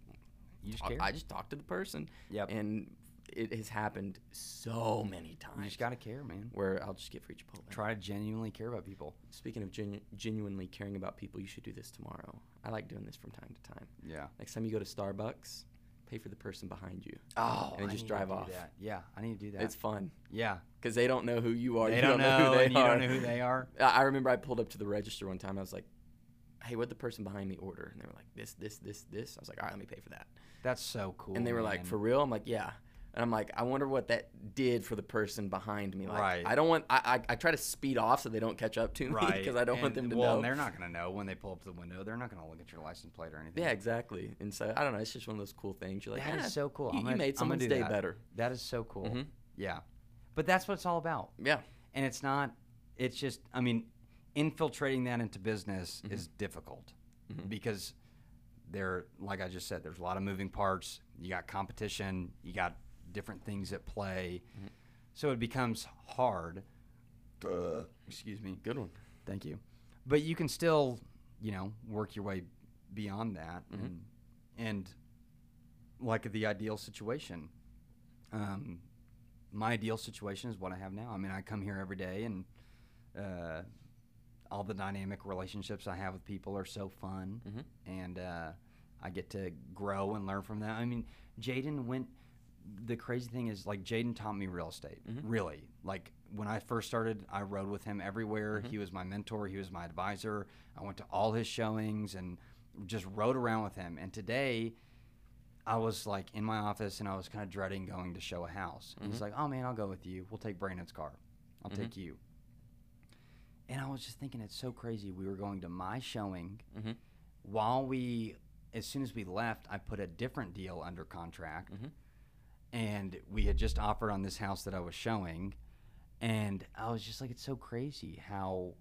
You just I- care? I just talk to the person. Yep. And it has happened so many times. You just gotta care, man. where I'll just get free Chipotle. Try to genuinely care about people. Speaking of genu- genuinely caring about people, you should do this tomorrow. I like doing this from time to time. Yeah. Next time you go to Starbucks, pay for the person behind you. Oh, and just drive off. that. Yeah, I need to do that. It's fun yeah. because they don't know who you are. They you don't, know, who they and you don't know who they are. I I remember I pulled up to the register one time. I was like, "Hey, what the person behind me order?" And they were like, "This, this, this, this." I was like, "All right, let me pay for that." That's so cool. and they were like, "For real?" I'm like, "Yeah." And I'm like, I wonder what that did for the person behind me. Like, Right. I don't want. I, I, I try to speed off so they don't catch up to me right? because I don't want them to well, know. and they're not gonna know when they pull up to the window. They're not gonna look at your license plate or anything. yeah, exactly. And so I don't know. It's just one of those cool things. You're like, That is "Ah, so cool. You, I'm you gonna- made someone's day that. better. That is so cool. Mhm. Yeah, but that's what it's all about. Yeah. And it's not. It's just. I mean, infiltrating that into business Mm-hmm. is difficult because there, like I just said, there's a lot of moving parts. You got competition. You got different things at play. Mm-hmm. So it becomes hard. excuse me. Good one. Thank you. But you can still, you know, work your way beyond that, Mm-hmm. and, and like the ideal situation. Um, my ideal situation is what I have now. I mean, I come here every day, and uh, all the dynamic relationships I have with people are so fun, Mm-hmm. and uh, I get to grow and learn from them. I mean, Jaden went. The crazy thing is, like, Jaden taught me real estate. Mm-hmm. Really, like when I first started, I rode with him everywhere. Mm-hmm. He was my mentor. He was my advisor. I went to all his showings and just rode around with him. And today, I was like in my office and I was kind of dreading going to show a house. And he's Mm-hmm. like, "Oh man, I'll go with you. We'll take Brandon's car. I'll take you." And I was just thinking, it's so crazy. We were going to my showing Mhm. while we, as soon as we left, I put a different deal under contract, Mm-hmm. And we had just offered on this house that I was showing, and I was just like, it's so crazy how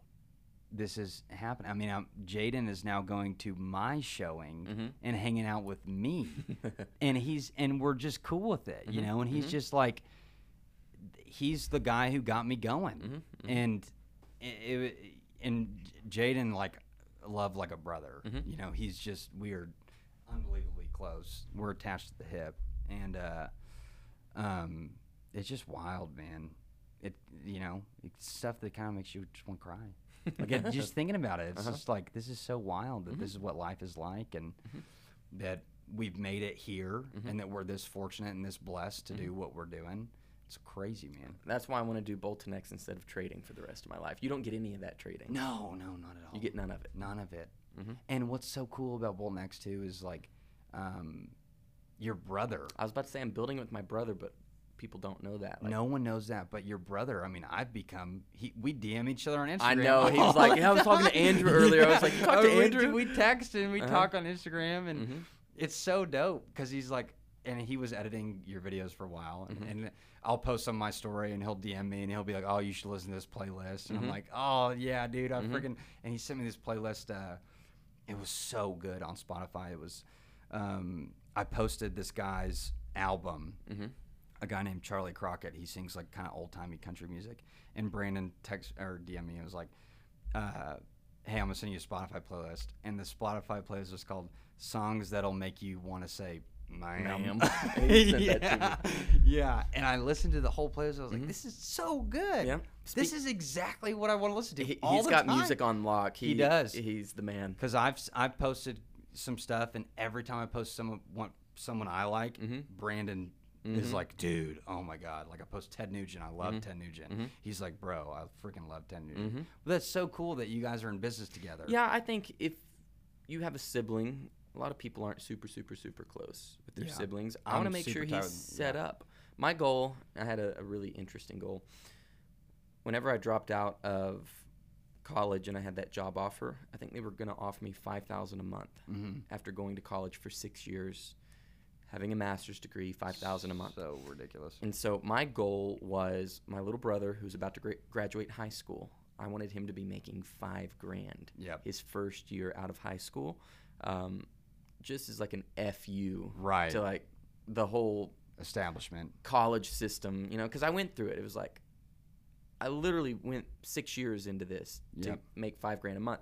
this is happening. I mean, I'm, Jaden is now going to my showing Mm-hmm. and hanging out with me, and he's and we're just cool with it, Mm-hmm. you know. And he's just like, he's the guy who got me going, Mm-hmm. and it, it, and Jaden like love like a brother. Mm-hmm. You know, he's just weird, unbelievably close. We're attached to the hip, and uh, um, it's just wild, man. It you know, it's stuff that kind of makes you just want to cry. Like it, just thinking about it, it's Uh-huh. just like this is so wild that Mm-hmm. this is what life is like, and that we've made it here, Mm-hmm. and that we're this fortunate and this blessed to do what we're doing. It's crazy, man. That's why I want to do Bolton X instead of trading for the rest of my life. You don't get any of that trading. No, no, not at all. You get none of it. none of it. Mhm. And what's so cool about Bolt Next too is like, um, your brother. I was about to say I'm building it with my brother, but people don't know that. Like, no one knows that, but your brother. I mean, I've become. He, we DM each other on Instagram. I know, he was like- yeah, I was talking to. Andrew earlier. I was like, "You talked to we- Andrew?" We, text and we Uh-huh. talk on Instagram, and Mhm. it's so dope because he's like, and he was editing your videos for a while, and, Mm-hmm. and I'll post some on my story, and he'll DM me, and he'll be like, "Oh, you should listen to this playlist," and I'm Mhm. like, "Oh yeah, dude, I Mhm. freaking," and he sent me this playlist. Uh, it was so good on Spotify. It was, um, I posted this guy's album. Mhm. A guy named Charley Crockett. He sings like kind of old timey country music. And Brandon text or DM me and was like, uh, "Hey, I'm gonna send you a Spotify playlist." And the Spotify playlist was called "Songs That'll Make You Want to Say." Ma'am. Ma'am. Yeah. yeah, and I listened to the whole playlist. I was like, "This is so good. Mm-hmm. This is exactly what I want to listen to." He, all has the got time. music on lock. He, He does. He's the man. because I've I've posted some stuff, and every time I post someone want someone I like, Mhm. Brandon is mm-hmm. like, dude, oh my god! Like I post Ted Nugent, I love mm-hmm. Ted Nugent. Mm-hmm. He's like, bro, I freaking love Ted Nugent. But that's so cool that you guys are in business together. Yeah, I think if you have a sibling, a lot of people aren't super, super, super close with their Yeah. siblings. I want to make sure he's tired- set yeah. up. My goal, I had a, a really interesting goal. Whenever I dropped out of college and I had that job offer, I think they were going to offer me five thousand a month Mm-hmm. after going to college for six years, having a master's degree, five thousand a month. So ridiculous. And so my goal was my little brother, who's about to gra- graduate high school. I wanted him to be making five grand Yep. his first year out of high school, um, just as like an fu Right. to like the whole Establishment. college system, you know, because I went through it. It was like I literally went six years into this to Yep. make five grand a month.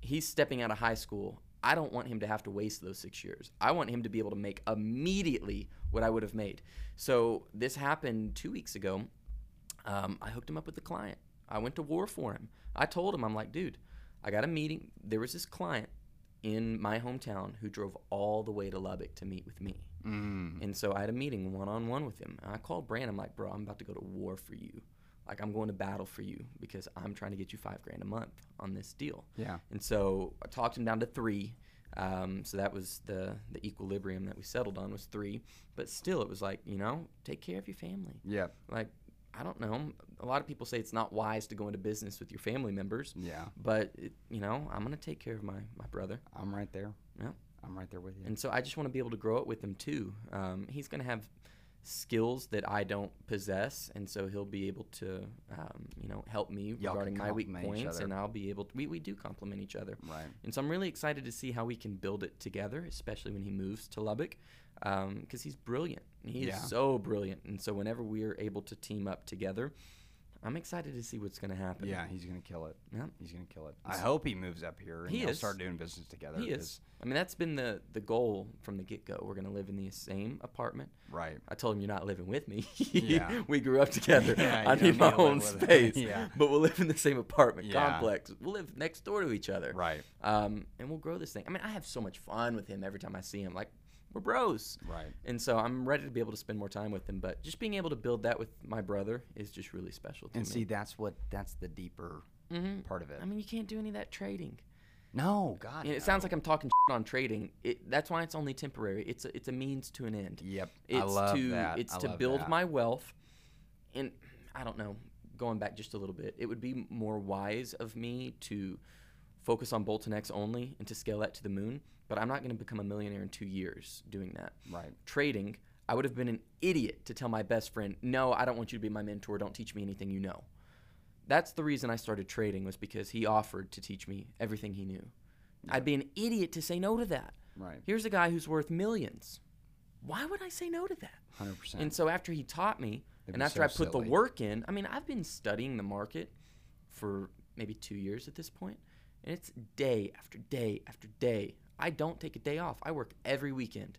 He's stepping out of high school I don't want him to have to waste those six years. I want him to be able to make immediately what I would have made. So this happened two weeks ago. Um, I hooked him up with the client. I went to war for him. I told him, I'm like, dude, I got a meeting. There was this client in my hometown who drove all the way to Lubbock to meet with me. Mm. And so I had a meeting one on one with him. And I called Brand. I'm like, bro, I'm about to go to war for you. Like, I'm going to battle for you because I'm trying to get you five grand a month on this deal. Yeah. And so I talked him down to three. Um, so that was the the equilibrium that we settled on was three. But still, it was like, you know, take care of your family. Yeah. Like, I don't know. A lot of people say it's not wise to go into business with your family members. Yeah. But it, you know, I'm gonna take care of my my brother. I'm right there. Yeah. I'm right there with you. And so I just want to be able to grow it with him too. Um, he's going to have skills that I don't possess, and so he'll be able to, um, you know, help me Y'all regarding my weak points, and I'll be able. To, we we do complement each other. right. And so I'm really excited to see how we can build it together, especially when he moves to Lubbock, because he's brilliant. He Yeah. is so brilliant, and so whenever we are able to team up together, I'm excited to see what's going to happen. Yeah, he's gonna kill it. Yeah. He's gonna kill it. I hope he moves up here and He they'll is. start doing business together. He is. I mean, that's been the the goal from the get go. We're going to live in the same apartment. Right. I told him you're not living with me. Yeah. we grew up together. Yeah, I need my to own space. Yeah. But we'll live in the same apartment Yeah. complex. We'll live next door to each other. Right. Um, and we'll grow this thing. I mean, I have so much fun with him every time I see him. Like we're bros. Right. And so I'm ready to be able to spend more time with him. But just being able to build that with my brother is just really special to And me. And see, that's what that's the deeper Mhm. part of it. I mean, you can't do any of that trading. no, God. And it sounds like I'm talking shit on trading. It, that's why it's only temporary. It's a, it's a means to an end. Yep. It's I love to that. it's I to build that. my wealth. And I don't know, going back just a little bit, it would be more wise of me to focus on Bolton X only and to scale that to the moon. But I'm not going to become a millionaire in two years doing that. Right. Trading, I would have been an idiot to tell my best friend, "No, I don't want you to be my mentor. Don't teach me anything you know." That's the reason I started trading was because he offered to teach me everything he knew. I'd be an idiot to say no to that. Right. Here's a guy who's worth millions. Why would I say no to that? Hundred percent. And so after he taught me, It'd and after so I put silly. the work in, I mean, I've been studying the market for maybe two years at this point, and it's day after day after day. I don't take a day off. I work every weekend.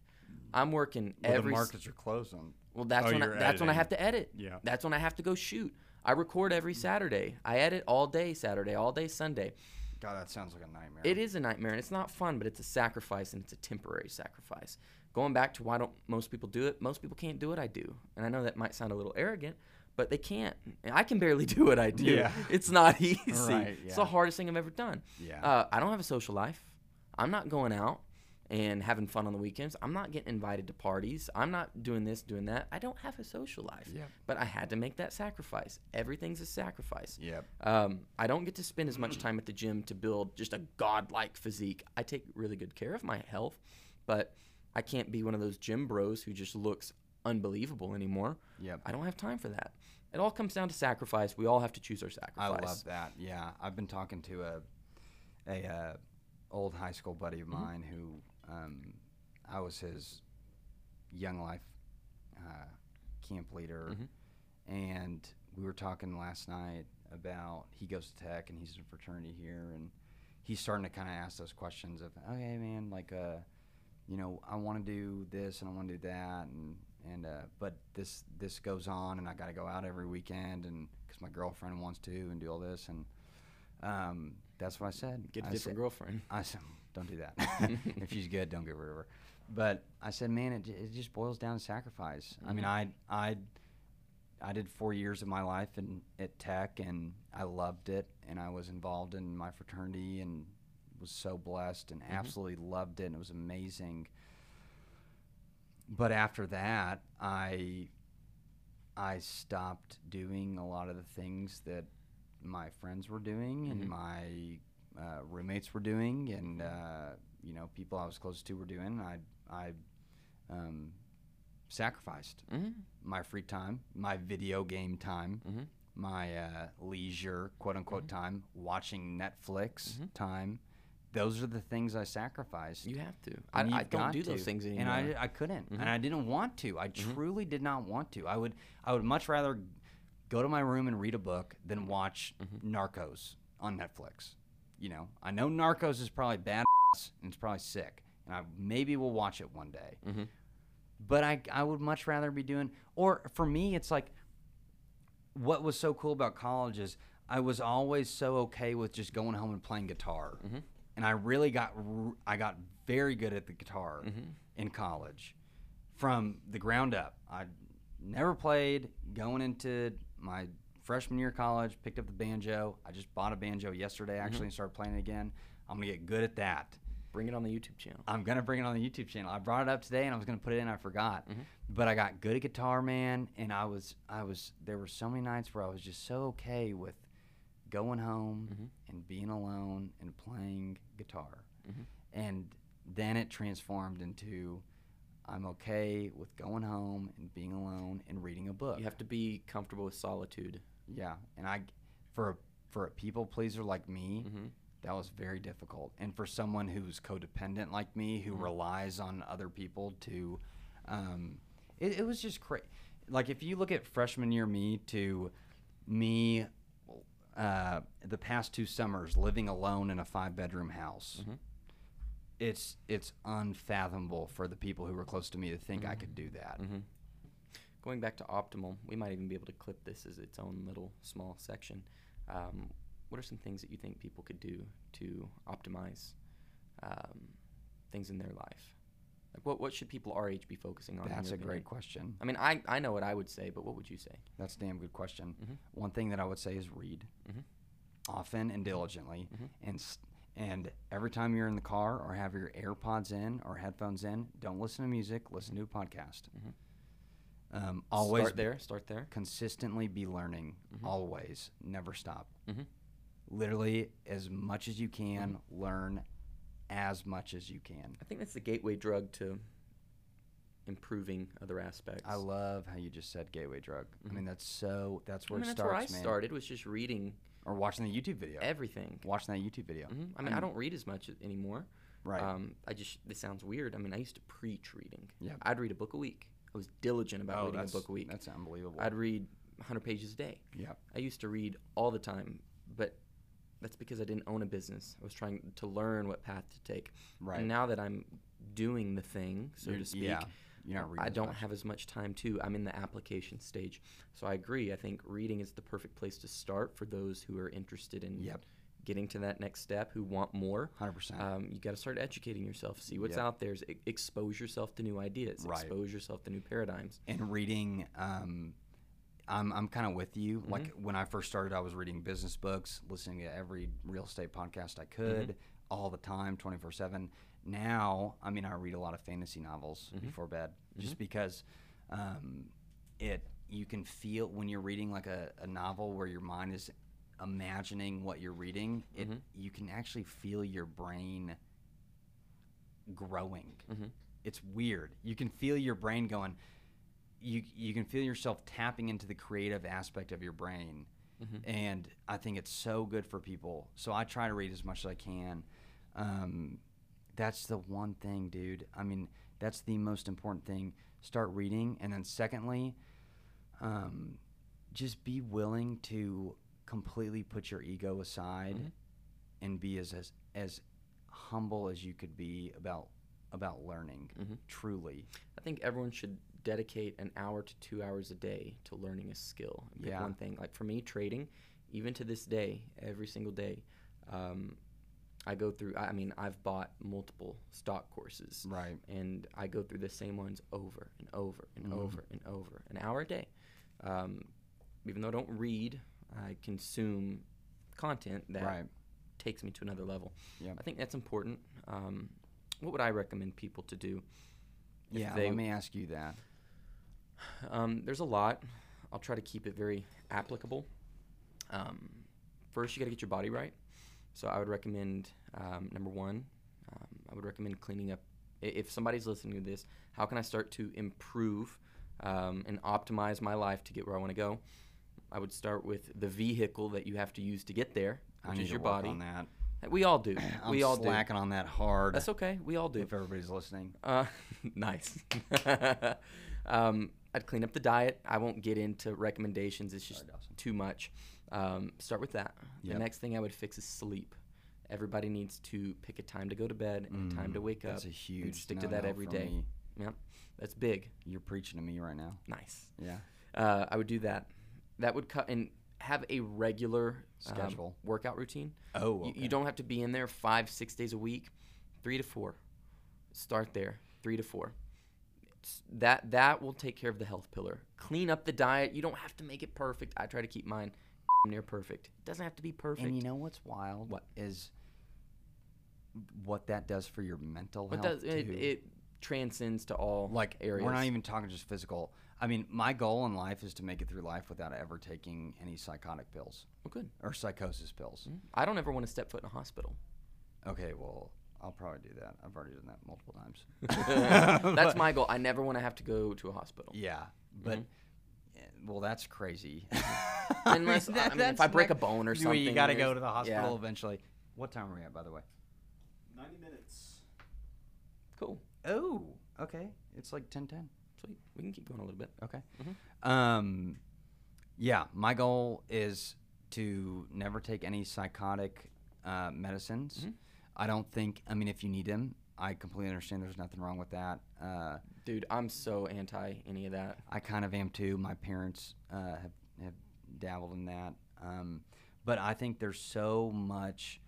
I'm working Well, every. the markets are closed on. well, that's Oh, when I, that's when I have to edit. Yeah. That's when I have to go shoot. I record every Saturday. I edit all day Saturday, all day Sunday. God, that sounds like a nightmare. It is a nightmare and it's not fun, but it's a sacrifice and it's a temporary sacrifice. Going back to why don't most people do it? Most people can't do what I do. And I know that might sound a little arrogant, but they can't. I can barely do what I do. Yeah. It's not easy. Right, yeah. It's the hardest thing I've ever done. Yeah. Uh, I don't have a social life. I'm not going out and having fun on the weekends. I'm not getting invited to parties. I'm not doing this, doing that. I don't have a social life. Yep. But I had to make that sacrifice. Everything's a sacrifice. Yep. Um, I don't get to spend as much time at the gym to build just a godlike physique. I take really good care of my health, but I can't be one of those gym bros who just looks unbelievable anymore. Yep. I don't have time for that. It all comes down to sacrifice. We all have to choose our sacrifice. I love that. Yeah, I've been talking to a a uh, old high school buddy of Mm-hmm. mine who um, I was his young life uh, camp leader, Mm-hmm. and we were talking last night about he goes to tech and he's in a fraternity here, and he's starting to kind of ask those questions of, okay, man, like, uh, you know, I want to do this and I want to do that, and and uh, but this this goes on, and I got to go out every weekend, and because my girlfriend wants to, and do all this, and um, that's what I said. Get a I different said- girlfriend. I said, don't do that. if she's good, don't get rid of her. But I said, man, it, it just boils down to sacrifice. I mean, mm-hmm. I I I did four years of my life in at Tech, and I loved it, and I was involved in my fraternity, and was so blessed, and mm-hmm. absolutely loved it, and it was amazing. But after that, I I stopped doing a lot of the things that my friends were doing and Mhm. my uh, roommates were doing, and uh, you know people I was close to were doing. I I um, sacrificed Mhm. my free time, my video game time, Mhm. my uh, leisure quote unquote Mm-hmm. time, watching Netflix time. Those are the things I sacrificed. You have to. I, I don't do those things anymore. Mm-hmm. And I, I couldn't. And I didn't want to. I truly did not want to. I would I would much rather go to my room and read a book then watch Mm-hmm. Narcos on Netflix. You know, I know Narcos is probably bad, and it's probably sick, and I maybe will watch it one day. Mhm. But I I would much rather be doing. Or for me, it's like what was so cool about college is I was always so okay with just going home and playing guitar, and I really got I got very good at the guitar in college, from the ground up. I never played. Going into my freshman year of college, picked up the banjo. I just bought a banjo yesterday actually and started playing it again. I'm gonna get good at that. Bring it on the YouTube channel. I'm gonna bring it on the YouTube channel. I brought it up today and I was gonna put it in. I forgot, Mm-hmm. but I got good at guitar, man. And I was, I was. There were so many nights where I was just so okay with going home Mm-hmm. and being alone and playing guitar. Mm-hmm. And then it transformed into I'm okay with going home and being alone and reading a book. You have to be comfortable with solitude. Yeah, and I, for a, for a people pleaser like me, Mm-hmm. that was very difficult. And for someone who's codependent like me, who relies on other people to, um, it, it was just crazy. Like if you look at freshman year me to me, uh, the past two summers living alone in a five bedroom house. It's it's unfathomable for the people who were close to me to think I could do that. Going back to optimal, we might even be able to clip this as its own little small section. Um, what are some things that you think people could do to optimize um, things in their life? Like what what should people our age be focusing on? That's a great question. I mean, I, I know what I would say, but what would you say? That's a damn good question. Mm-hmm. One thing that I would say is read often and diligently, Mm-hmm. and s- and every time you're in the car or have your AirPods in or headphones in, don't listen to music. Listen to a podcast. Um, always Mm-hmm. start there. Start there. consistently be learning. Always, never stop. Mhm. Literally, as much as you can, Mm-hmm. learn as much as you can. I think that's the gateway drug to improving other aspects. I love how you just said gateway drug. I mean, that's so. That's Mm-hmm. I where mean, it that's where I man. started was just reading Or watching the YouTube video. everything. watching that YouTube video. hmm I mean, I don't read as much anymore. Right. Um, I just this sounds weird. I mean, I used to preach reading. Yeah. I'd read a book a week. I was diligent about oh, reading a book a week. That's unbelievable. I'd read 100 pages a day. Yep. I used to read all the time, but that's because I didn't own a business. I was trying to learn what path to take. Right. And now that I'm doing the thing, so You're- to speak, yeah, you're not reading I don't much. have as much time too. I'm in the application stage. So I agree. I think reading is the perfect place to start for those who are interested in Yep. getting to that next step, who want more. 100%. Um, you got to start educating yourself, see what's Yep. out there, e- expose yourself to new ideas, Right. expose yourself to new paradigms. and reading um i'm, I'm kind of with you Mm-hmm. like when i first started i was reading business books listening to every real estate podcast i could Mm-hmm. all the time 24-7 now i mean i read a lot of fantasy novels Mm-hmm. before bed just because um, it you can feel when you're reading like a, a novel where your mind is imagining what you're reading it Mm-hmm. you can actually feel your brain growing. Mm-hmm. it's weird. You can feel your brain going you you can feel yourself tapping into the creative aspect of your brain. And i think it's so good for people. So i try to read as much as i can. Um, that's the one thing dude i mean that's the most important thing start reading and then secondly um, just be willing to completely put your ego aside and be as, as as humble as you could be about about learning truly I think everyone should dedicate an hour to two hours a day to learning a skill. Pick Yeah. one thing. Like for me, trading, even to this day, every single day, um, I go through. I mean, I've bought multiple stock courses, Right. And I go through the same ones over and over and Mm-hmm. over and over, an hour a day. Um, even though I don't read, I consume content that Right. takes me to another level. Yep. I think that's important. Um, what would I recommend people to do? if yeah they- let me ask you that Um, there's a lot. I'll try to keep it very applicable. Um, first, you got to get your body right. So I would recommend um, number one, um, I would recommend cleaning up. If somebody's listening to this, how can I start to improve um, and optimize my life to get where I want to go? I would start with the vehicle that you have to use to get there, which is your body. on that. We all do. I'm we all do. slacking on that hard. That's okay. We all do. If everybody's listening, Uh, nice. um, I'd clean up the diet. I won't get into recommendations. It's just Sorry, too much. Um, start with that. Yep. The next thing I would fix is sleep. Everybody needs to pick a time to go to bed and a time to wake Mm, that's up. a huge and stick to that every day. me. Yep, that's big. You're preaching to me right now. Nice. Yeah. Uh, I would do that. That would cut and have a regular um, Schedule. workout routine. Oh, You, okay. you don't have to be in there five, six days a week. Three to four. Start there. Three to four. It's- That that will take care of the health pillar. Clean up the diet. You don't have to make it perfect. I try to keep mine near perfect. It doesn't have to be perfect. And you know what's wild? What? is what that does for your mental But health does, it, it transcends to all like areas. we're not even talking just physical. I mean, my goal in life is to make it through life without ever taking any psychotic pills Oh, good. or psychosis pills. I don't ever want to step foot in a hospital. Okay, well, I'll probably do that. I've already done that multiple times. That's my goal. I never want to have to go to a hospital. Yeah, but eh, well, that's crazy. Unless- I mean, if I break a bone or something, you got to go to the hospital yeah. eventually. What time are we at, by the way? 90 minutes. Cool. Oh, okay. It's like ten ten. Sweet. We can keep going a little bit. Okay. Mm-hmm. Um, yeah, my goal is to never take any psychotic uh, medicines. Mm-hmm. I don't think. I mean, if you need them, I completely understand. There's nothing wrong with that. Uh, Dude, I'm so anti any of that. I kind of am too. My parents uh, have have dabbled in that, um, but I think there's so much.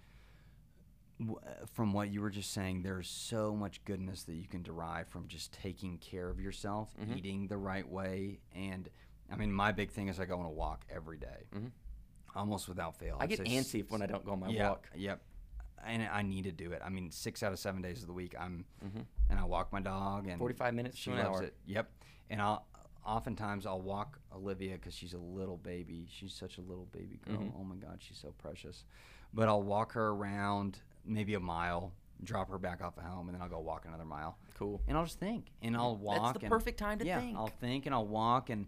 w- uh, From what you were just saying, there's so much goodness that you can derive from just taking care of yourself, Mm-hmm. eating the right way, and I mean, my big thing is I go on a walk every day, almost without fail. Mm-hmm. I get antsy if when I don't go on my yeah, walk. Yep. And I need to do it. I mean, six out of seven days of the week, I'm, Mm-hmm. and I walk my dog, and 45 minutes She loves hour. it. Yep. And I'll oftentimes I'll walk Olivia because she's a little baby. She's such a little baby girl. Mhm. Oh my God, she's so precious. But I'll walk her around maybe a mile, drop her back off at home, and then I'll go walk another mile. Cool. And I'll just think, and I'll walk. That's the and- perfect time to yeah, think. I'll think and I'll walk, and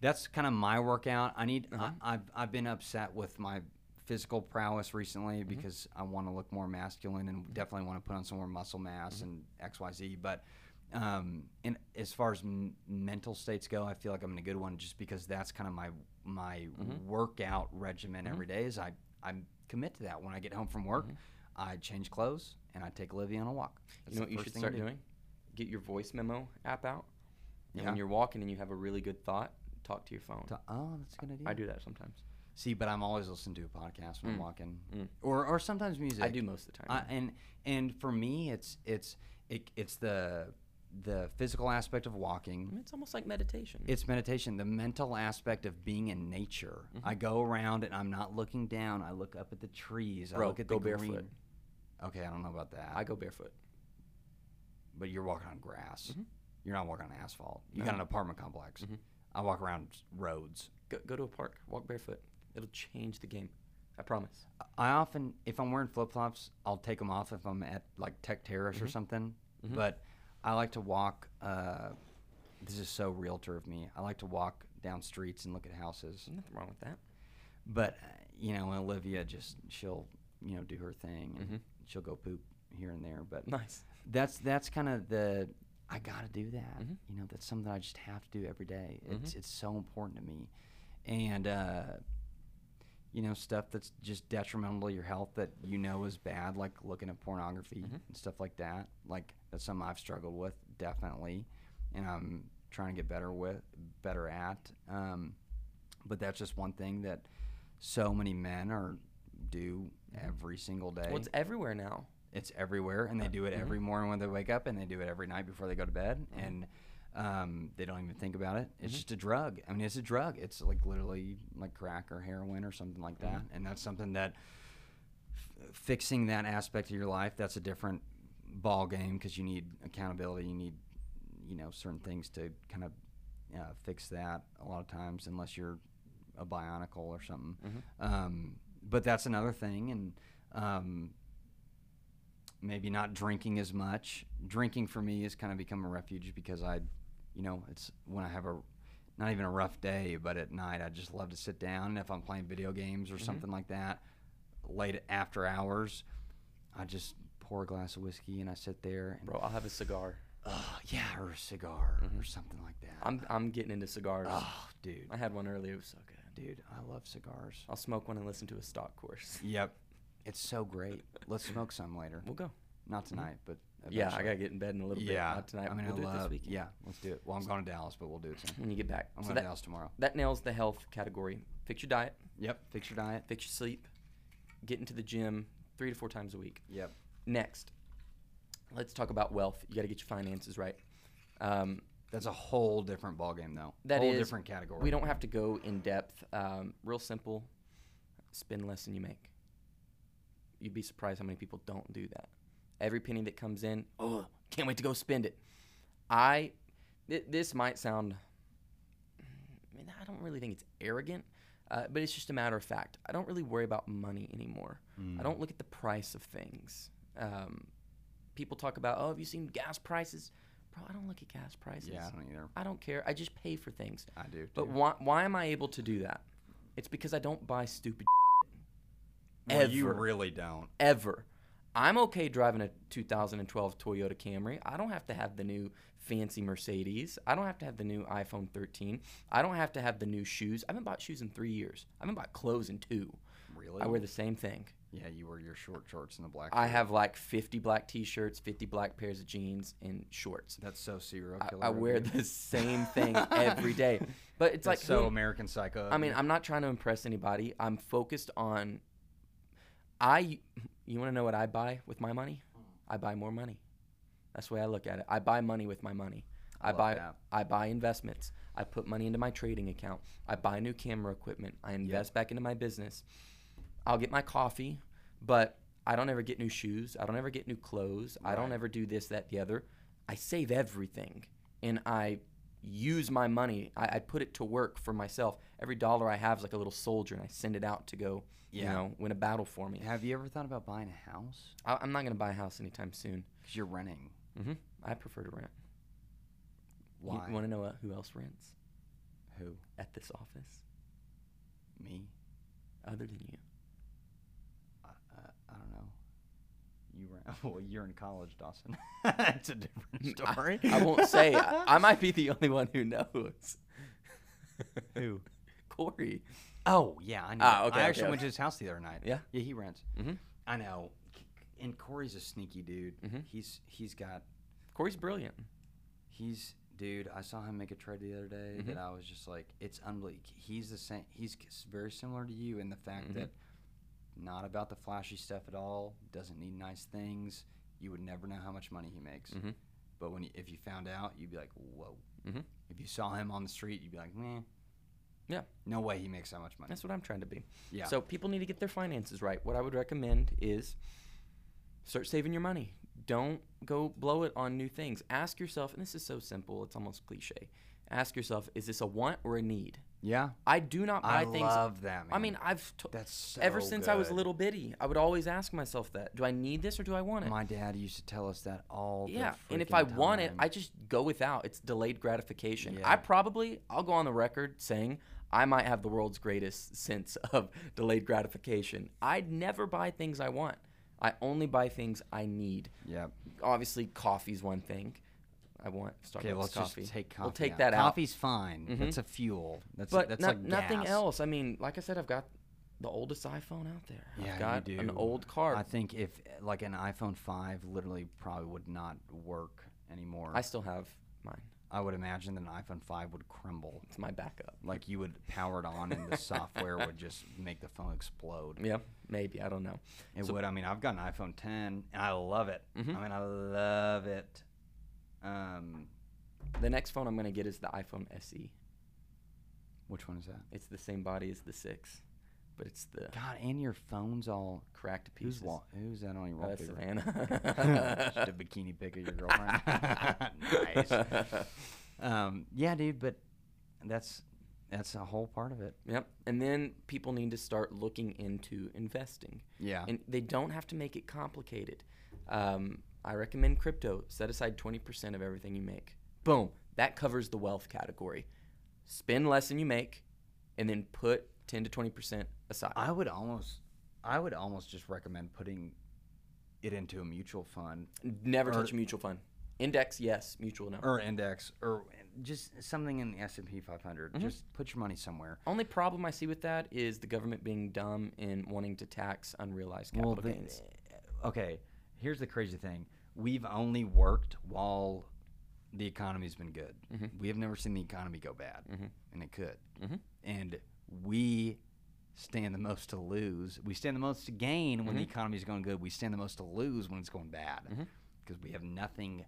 that's kind of my workout. I need. Uh-huh. I, I've I've been upset with my physical prowess recently Mm-hmm. because I want to look more masculine and definitely want to put on some more muscle mass Mm-hmm. and X Y Z. But um, and as far as m- mental states go, I feel like I'm in a good one just because that's kind of my my Mm-hmm. workout regimen every day. Is I I commit to that when I get home from work. I change clothes and I take Olivia on a walk. That's Mm-hmm. you know what you should start do. doing? Get your voice memo app out. And Yeah. when you're walking and you have a really good thought, talk to your phone. To- oh, that's a good idea. I do that sometimes. See, but I'm always listening to a podcast when I'm Mm. walking, Mm. or or sometimes music. I do most of the time. I, and and for me, it's it's it, it's the the physical aspect of walking. it's almost like meditation. It's meditation. The mental aspect of being in nature. Mm-hmm. I go around and I'm not looking down. I look up at the trees. I Bro, look at go the barefoot. green. Okay, I don't know about that. I go barefoot. but you're walking on grass. You're not walking on asphalt. You Mm-hmm. No. got an apartment complex. Mhm. I walk around roads. Go, go to a park. Walk barefoot. It'll change the game. I promise. I often, if I'm wearing flip flops, I'll take them off if I'm at like Tech Terrace Mm-hmm. or something. But I like to walk. Uh, this is so realtor of me. I like to walk down streets and look at houses. Nothing wrong with that. But uh, you know, Olivia just she'll you know do her thing and Mhm. she'll go poop here and there. But Nice. that's that's kind of the I got to do that. Mhm. You know, that's something I just have to do every day. It's Mm-hmm. it's so important to me, and uh, you know, stuff that's just detrimental to your health that you know is bad, like looking at pornography Mm-hmm. and stuff like that. Like that's something I've struggled with definitely, and I'm trying to get better with, better at. Um, but that's just one thing that so many men are do every single day. Well, it's everywhere now. It's everywhere, and they do it every morning when they wake up, and they do it every night before they go to bed, and um, they don't even think about it. It's just a drug. I mean, it's a drug. It's like literally like crack or heroin or something like that, and that's something that f- fixing that aspect of your life that's a different ball game because you need accountability. You need you know certain things to kind of uh, fix that a lot of times, unless you're a bionicle or something. Um, but that's another thing, and um, maybe not drinking as much. Drinking for me has kind of become a refuge because I, you know, it's when I have a not even a rough day, but at night I just love to sit down. And if I'm playing video games or mm-hmm. something like that, late after hours, I just pour a glass of whiskey and I sit there and Bro, I'll have a cigar. oh yeah, or a cigar or mm-hmm. something like that. I'm I'm getting into cigars. oh, dude, I had one earlier. It was so good. dude, I love cigars. I'll smoke one and listen to a stock course. Yep. It's so great. Let's smoke some later. We'll go. Not mm-hmm. tonight, but Yeah, I gotta get in bed in a little bit. Yeah, Not tonight. I mean, we'll I do it this weekend. Yeah, let's do it. Well, I'm going to Dallas, but we'll do it soon. When you get back. I'm so going to that, Dallas tomorrow. that nails the health category. Fix your diet. Yep. Fix your diet. Fix your sleep. Get into the gym three to four times a week. Yep. Next, let's talk about wealth. You got to get your finances right. Um, That's a whole different ballgame, though. That whole is- different category. we don't have to go in depth. Um, real simple. Spend less than you make. You'd be surprised how many people don't do that. Every penny that comes in, oh, can't wait to go spend it. I, th- this might sound, I mean, I don't really think it's arrogant, uh, but it's just a matter of fact. I don't really worry about money anymore. Mm. I don't look at the price of things. Um, people talk about, oh, have you seen gas prices? Bro, I don't look at gas prices. Yeah, I don't either. I don't care. I just pay for things. I do. But too. why, why am I able to do that? It's because I don't buy stupid Well, you really don't. ever. I'm okay driving a 2012 Toyota Camry. I don't have to have the new fancy Mercedes. I don't have to have the new iPhone 13. I don't have to have the new shoes. I haven't bought shoes in three years. I haven't bought clothes in two. Really? I wear the same thing. Yeah, you wear your short shorts and the black. I shirt. have like 50 black t-shirts, 50 black pairs of jeans, and shorts. That's so serial killer. I of wear the same thing every day. But it's That's like so who- American Psycho. I mean. I'm not trying to impress anybody. I'm focused on. I, you want to know what I buy with my money? Hmm. I buy more money. That's the way I look at it. I buy money with my money. I, love buy that. I buy investments. I put money into my trading account. I buy new camera equipment. I invest back into my business. I'll get my coffee, but I don't ever get new shoes. I don't ever get new clothes. I don't ever do this, that, the other. I save everything, and I use my money. I, I put it to work for myself. Every dollar I have is like a little soldier, and I send it out to go, you Yeah. know, win a battle for me. Have you ever thought about buying a house? I, I'm not gonna buy a house anytime soon. Because you're renting. hmm I prefer to rent. Why? You want to know uh, who else rents Who? at this office Me? other than you? Uh, uh, I don't know. You rent. Well, you're in college, Dawson. That's a different story. I, won't say. I, I might be the only one who knows. Who? Corey. Oh yeah, I know. Ah, okay, I okay, actually went to his house the other night. Yeah? Yeah, he rents. Mm-hmm. I know. And Corey's a sneaky dude. Mm-hmm. He's he's got Corey's brilliant. he's dude. I saw him make a trade the other day Mhm. that I was just like, it's unbelievable. He's the same. He's very similar to you in the fact Mhm. that not about the flashy stuff at all. Doesn't need nice things. You would never know how much money he makes. Mhm. But when you, if you found out, you'd be like, whoa. Mhm. If you saw him on the street, you'd be like, man, Yeah. no way he makes that much money. That's what I'm trying to be. Yeah. So people need to get their finances right. What I would recommend is start saving your money. Don't go blow it on new things. Ask yourself, and this is so simple, it's almost cliche. Ask yourself, is this a want or a need? Yeah. I do not buy I things. love that. I mean, I've t- That's so ever since I was a little bitty, I would always ask myself that: Do I need this or do I want it? My dad used to tell us that all the yeah, and if I want it. I just go without. It's delayed gratification. Yeah. I probably, I'll go on the record saying I might have the world's greatest sense of delayed gratification. I'd never buy things I want. I only buy things I need. Yeah. Obviously, coffee's one thing. I want Starbucks Okay, let's coffee. just take coffee. We'll take out. that out. Coffee's fine. Mhm. That's a fuel. That's but that's no- like nothing gas. else. I mean, like I said, I've got the oldest iPhone out there. Yeah, I've got you do. an old car. I think if like an iPhone five literally probably would not work anymore. I still have mine. I would imagine that an iPhone five would crumble. It's my backup. Like you would power it on and the software would just make the phone explode. Yeah, maybe. I don't know. It So- would. I mean, I've got an iPhone 10 and I love it. Mhm. I mean, I love it. Um, The next phone I'm going to get is the iPhone SE. which one is that? It's the same body as the 6, but it's the God, and your phone's all. cracked to pieces. Who's wa- Who's that on your Oh, that's wallpaper? Savannah. Just a bikini pic of your girlfriend. nice. Um, yeah, dude, but that's that's a whole part of it. Yep. And then people need to start looking into investing. Yeah. And they don't have to make it complicated. Um, I recommend crypto. Set aside 20% of everything you make. Boom. That covers the wealth category. Spend less than you make, and then put 10 to 20% aside. I would almost, I would almost just recommend putting it into a mutual fund. Never or- touch a mutual fund. Index, yes. Mutual, no. or index or just something in the S&P 500. Mm-hmm. Just put your money somewhere. Only problem I see with that is the government being dumb and wanting to tax unrealized capital the- gains. okay, here's the crazy thing. We've only worked while the economy's been good. Mm-hmm. We have never seen the economy go bad, and it could. Mhm. And we stand the most to lose. We stand the most to gain when the Mm-hmm. economy's going good. We stand the most to lose when it's going bad because we have nothing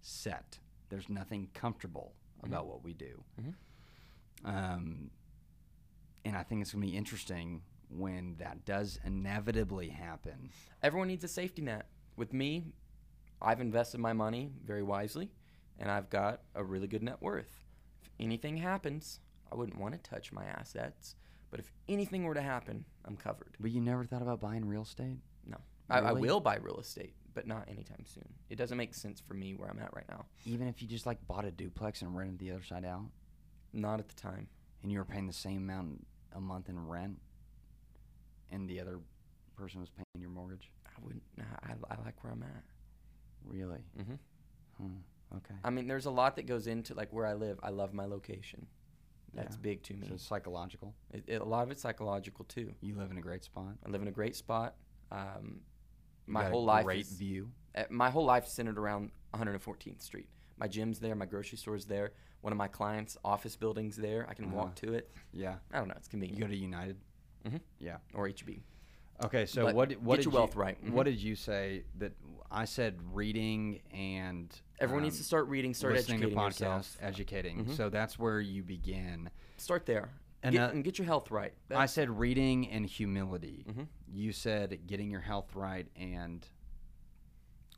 set. There's nothing comfortable Mm-hmm. about what we do. Um, and I think it's going to be interesting when that does inevitably happen. Everyone needs a safety net. With me, I've invested my money very wisely, and I've got a really good net worth. If anything happens, I wouldn't want to touch my assets, but if anything were to happen, I'm covered. But you never thought about buying real estate? No, I, I will buy real estate, but not anytime soon. It doesn't make sense for me where I'm at right now. Even if you just like bought a duplex and rented the other side out, Not at the time. and you were paying the same amount a month in rent, and the other person was paying your mortgage? I wouldn't. I, I like where I'm at. Really? hmm Hmm. Okay. I mean, there's a lot that goes into like where I live. I love my location. That's Yeah. big to me. So it's psychological. It, it, a lot of it's psychological too. You live in a great spot. I live in a great spot. Um, my whole life great is, view. uh, my whole life centered around 114th Street. My gym's there. My grocery store's there. One of my clients' office buildings there. I can walk Uh-huh. to it. Yeah. I don't know. It's convenient. You go to United. Mm-hmm. Yeah. or HB. Okay, so But what what get did your you, wealth right. Mhm. What did you say that I said reading and Everyone needs um, to start reading, start listening educating to podcasts, yourself. educating. Mhm. So that's where you begin. Start there. And, get, uh, and get your health right. I said reading and humility. Mhm. You said getting your health right and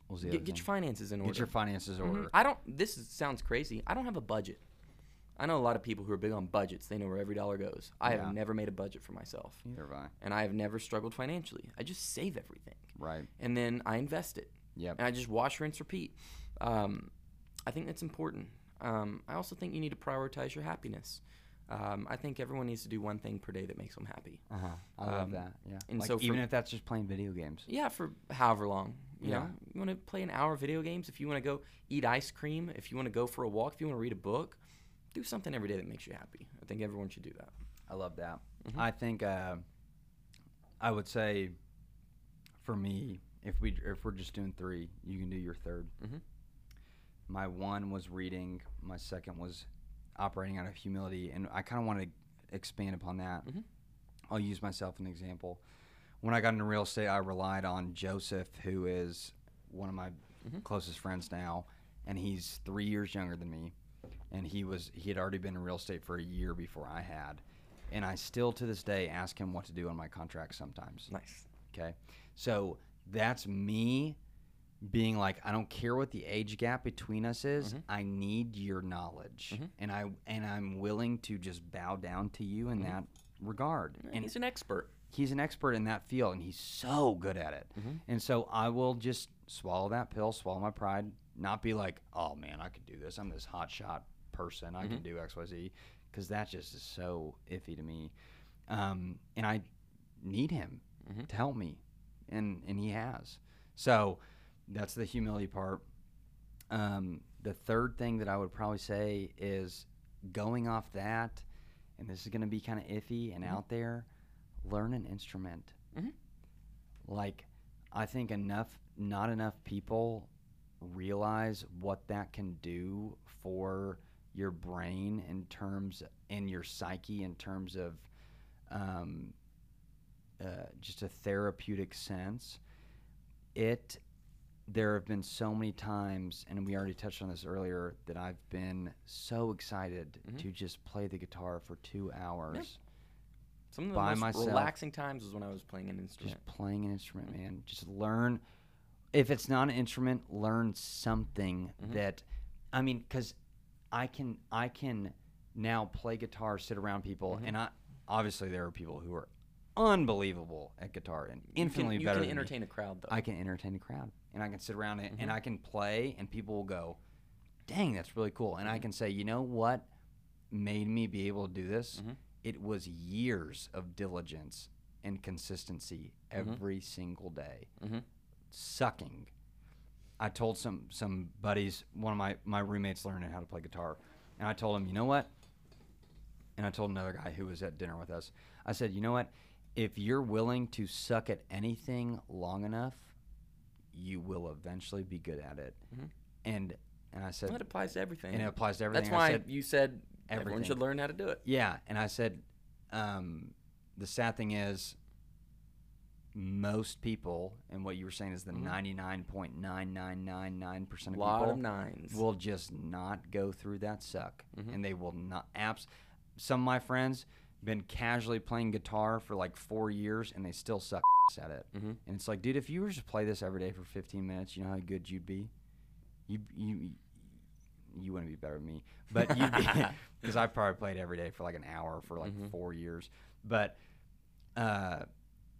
what was the get, get your finances in order. Get your finances Mhm. order. I don't. This is, sounds crazy. I don't have a budget. I know a lot of people who are big on budgets. They know where every dollar goes. I Yeah. have never made a budget for myself, Neither have I. and I have never struggled financially. I just save everything, Right. and then I invest it, Yep. and I just wash, rinse, repeat. Um, I think that's important. Um, I also think you need to prioritize your happiness. Um, I think everyone needs to do one thing per day that makes them happy. Uh huh. I love Um, that. Yeah. and like so for- even if that's just playing video games. Yeah, for however long. You Yeah. know, you want to play an hour of video games. If you want to go eat ice cream, if you want to go for a walk, if you want to read a book, do something every day that makes you happy. I think everyone should do that. I love that. Mhm. I think uh, I would say for me, if we if we're just doing three, you can do your 3rd Mhm. My one was reading. My second was operating out of humility, and I kind of want to expand upon that. Mhm. I'll use myself as an example. When I got into real estate, I relied on Joseph, who is one of my Mhm. closest friends now, and he's three years younger than me. And he was he had already been in real estate for a year before I had, and I still to this day ask him what to do on my contracts sometimes. Nice. Okay, so that's me being like, I don't care what the age gap between us is. Mhm. I need your knowledge, Mhm. and I and I'm willing to just bow down to you in Mhm. that regard. And he's an expert. he's an expert in that field, and he's so good at it. Mhm. And so I will just swallow that pill, swallow my pride, not be like, oh man, I could do this. I'm this hot shot person. I can Mhm. do X, Y, Z, because that just is so iffy to me. Um, and I need him Mhm. to help me, and and he has. So that's the humility part. Um, the third thing that I would probably say is going off that, and this is going to be kind of iffy and Mhm. out there. Learn an instrument. Mhm. Like, I think enough, not enough people realize what that can do for your brain in terms in your psyche in terms of um, uh, just a therapeutic sense. It there have been so many times, and we already touched on this earlier, that I've been so excited Mhm. to just play the guitar for two hours, Some of the By most myself. relaxing times was when I was playing an instrument. just playing an instrument, man. Just learn. If it's not an instrument, learn something Mhm. that, I mean, because I can I can now play guitar, sit around people, Mhm. and I obviously there are people who are unbelievable at guitar and You can- infinitely you better can than me. entertain a crowd though. I can entertain a crowd, and I can sit around it, and Mhm. I can play, and people will go, "Dang, that's really cool." And I can say, "You know what made me be able to do this? Mhm. It was years of diligence and consistency Mhm. every single day, Mhm. sucking." I told some some buddies, one of my my roommates learning how to play guitar, and I told him, you know what? And I told another guy who was at dinner with us, I said, you know what? If you're willing to suck at anything long enough, you will eventually be good at it. And and I said, Well, it applies to everything. and it applies to That's everything. I why said, you said everyone should learn how to do it. Yeah, and I said, um, the sad thing is, most people, and what you were saying is the ninety nine point nine nine nine nine percent of lot people of nines. will just not go through that suck, and they will not. Apps. Some of my friends been casually playing guitar for like four years, and they still suck at it. Mhm. And it's like, dude, if you were to play this every day for fifteen minutes, you know how good you'd be. You you you wouldn't be better than me, but you because I've probably played every day for like an hour for like four years. But uh,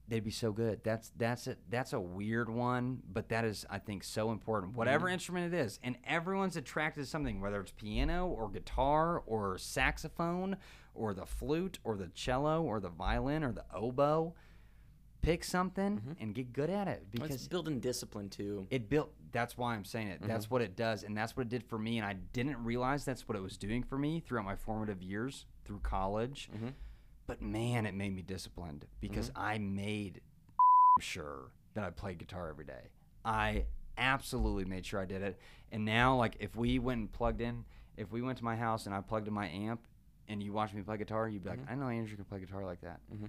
they'd be so good. That's that's it. That's a weird one, but that is I think so important. Whatever mm-hmm. instrument it is, and everyone's attracted to something, whether it's piano or guitar or saxophone or the flute or the cello or the violin or the oboe. Pick something mm-hmm. and get good at it because it's building discipline too. it built that's why i'm saying it that's mm-hmm. what it does and that's what it did for me and i didn't realize that's what it was doing for me throughout my formative years through college but man it made me disciplined because mm-hmm. i made sure that i played guitar every day i absolutely made sure i did it and now like if we went and plugged in if we went to my house and i plugged in my amp and you watched me play guitar you'd be like mm-hmm. i know andrew can play guitar like that mm-hmm.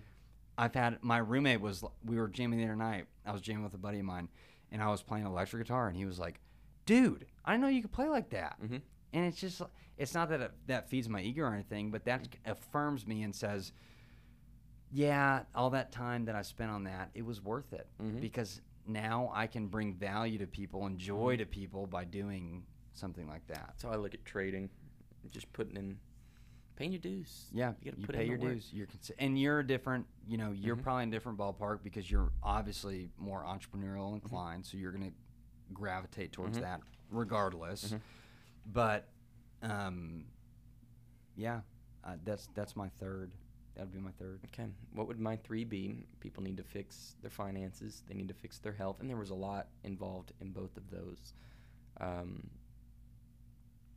I've had my roommate was we were jamming the other night. I was jamming with a buddy of mine, and I was playing electric guitar, and he was like, "Dude, I know you could play like that." Mhm. And it's just it's not that it, that feeds my ego or anything, but that affirms me and says, "Yeah, all that time that I spent on that, it was worth it mm-hmm. because now I can bring value to people and joy mm-hmm. to people by doing something like that." That's how I look at trading. Just putting in, paying your dues. Yeah, you gotta you put pay in your dues. You're cons- and you're a different. You know, you're mm-hmm. probably in a different ballpark because you're obviously more entrepreneurial inclined. So you're gonna gravitate towards that regardless. But, um, yeah, uh, that's that's my third. That'd be my third. Okay. What would my three be? People need to fix their finances. They need to fix their health, and there was a lot involved in both of those. Um,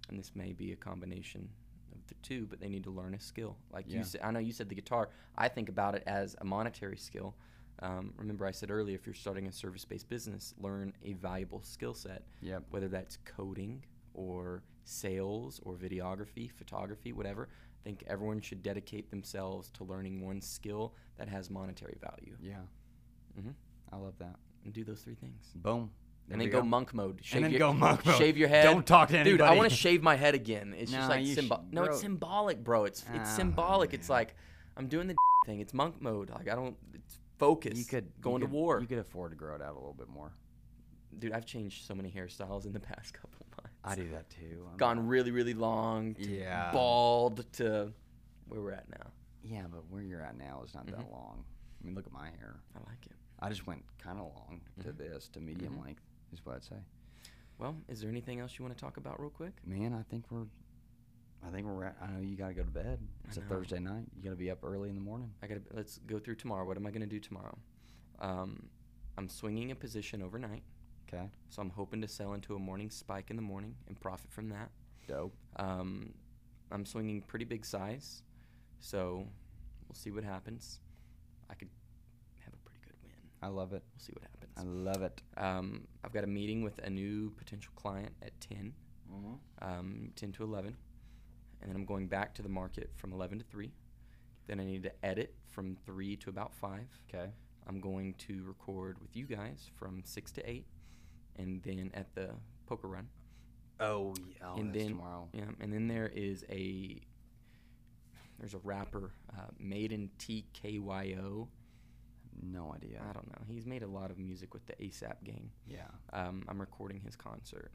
and this may be a combination of the two, but they need to learn a skill. Like Yeah. you said, I know you said the guitar. I think about it as a monetary skill. Um, remember, I said earlier, if you're starting a service-based business, learn a valuable skill set. Yep. Whether that's coding or sales or videography, photography, whatever. I think everyone should dedicate themselves to learning one skill that has monetary value Yeah, Mhm. I love that. and do those three things. Boom. There and then we go, monk mode. Shave then your, go monk mode. Shave your head. Don't talk to anybody. Dude, I want to shave my head again. It's just like you symbol. sh- no, it's symbolic, bro. It's it's Ah, symbolic. It's like I'm doing the thing. It's monk mode. Like I don't. It's focus. You could you going could- to war. You could afford to grow it out a little bit more. Dude, I've changed so many hairstyles in the past couple. I do that too. I'm Gone really, really long. To Yeah. Bald to where we're at now. Yeah, but where you're at now is not that mm-hmm. long. I mean, look at my hair. I like it. I just went kind of long to mm-hmm. this, to medium mm-hmm. length, is what I'd say. Well, is there anything else you want to talk about real quick? Man, I think we're, I think we're. At, I know you got to go to bed. It's a know. Thursday night. You got to be up early in the morning. I gotta let's go through tomorrow. What am I gonna do tomorrow? Um, I'm swinging a position overnight, Okay. so I'm hoping to sell into a morning spike in the morning and profit from that. Dope. Um, I'm swinging pretty big size, so we'll see what happens. I could have a pretty good win. I love it. We'll see what happens. I love it. Um, I've got a meeting with a new potential client at 10, um, 10 to 11. And then I'm going back to the market from 11 to 3. Then I need to edit from 3 to about 5. Okay. I'm going to record with you guys from 6 to 8. And then at the poker run. Oh, yeah. Oh, and then, tomorrow. Yeah, and then there is a there's a rapper, uh, Maiden TKYO. No idea. I don't know. He's made a lot of music with the ASAP gang. Yeah. Um, I'm recording his concert,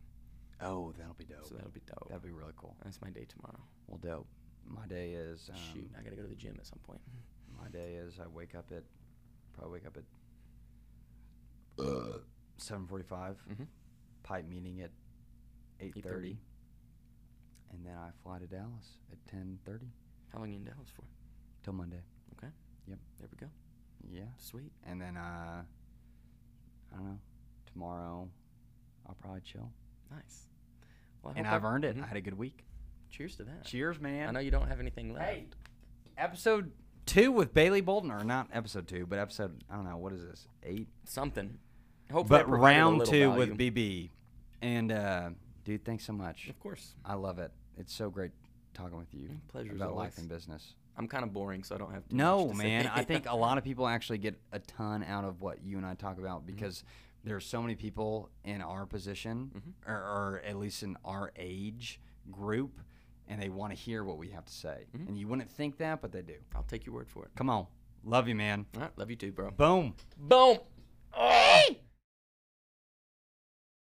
Oh, that'll be dope. so that'll be dope. That'll be really cool. That's my day tomorrow. Well, dope. My day is. Um, Shoot, I gotta go to the gym at some point. My day is I wake up at probably wake up at uh, seven forty-five. Mhm. Pipe meeting at eight 8:30. and then I fly to Dallas at ten thirty How long you in Dallas for? till Monday. Okay. Yep. There we go. Yeah, Sweet. and then uh, I don't know. Tomorrow, I'll probably chill. Nice. Well, I And I've ev- earned it. Mhm. I had a good week. Cheers to that. Cheers, man. I know you don't have anything left. Hey, episode two with Bailey Bolton, or not episode two, but episode I don't know what is this eight, Something. Hopefully, but round two value. with BB. And uh, dude, thanks so much. Of course. I love it. It's so great talking with you pleasure about always. life and business. I'm kind of boring, so I don't have. Too No, much to man. say. I think a lot of people actually get a ton out of what you and I talk about mm-hmm. because there's so many people in our position, mm-hmm. or, or at least in our age group, and they want to hear what we have to say. Mm-hmm. And you wouldn't think that, but they do. I'll take your word for it. Come on. Love you, man. All right, love you too, bro. Boom. Boom. Oh.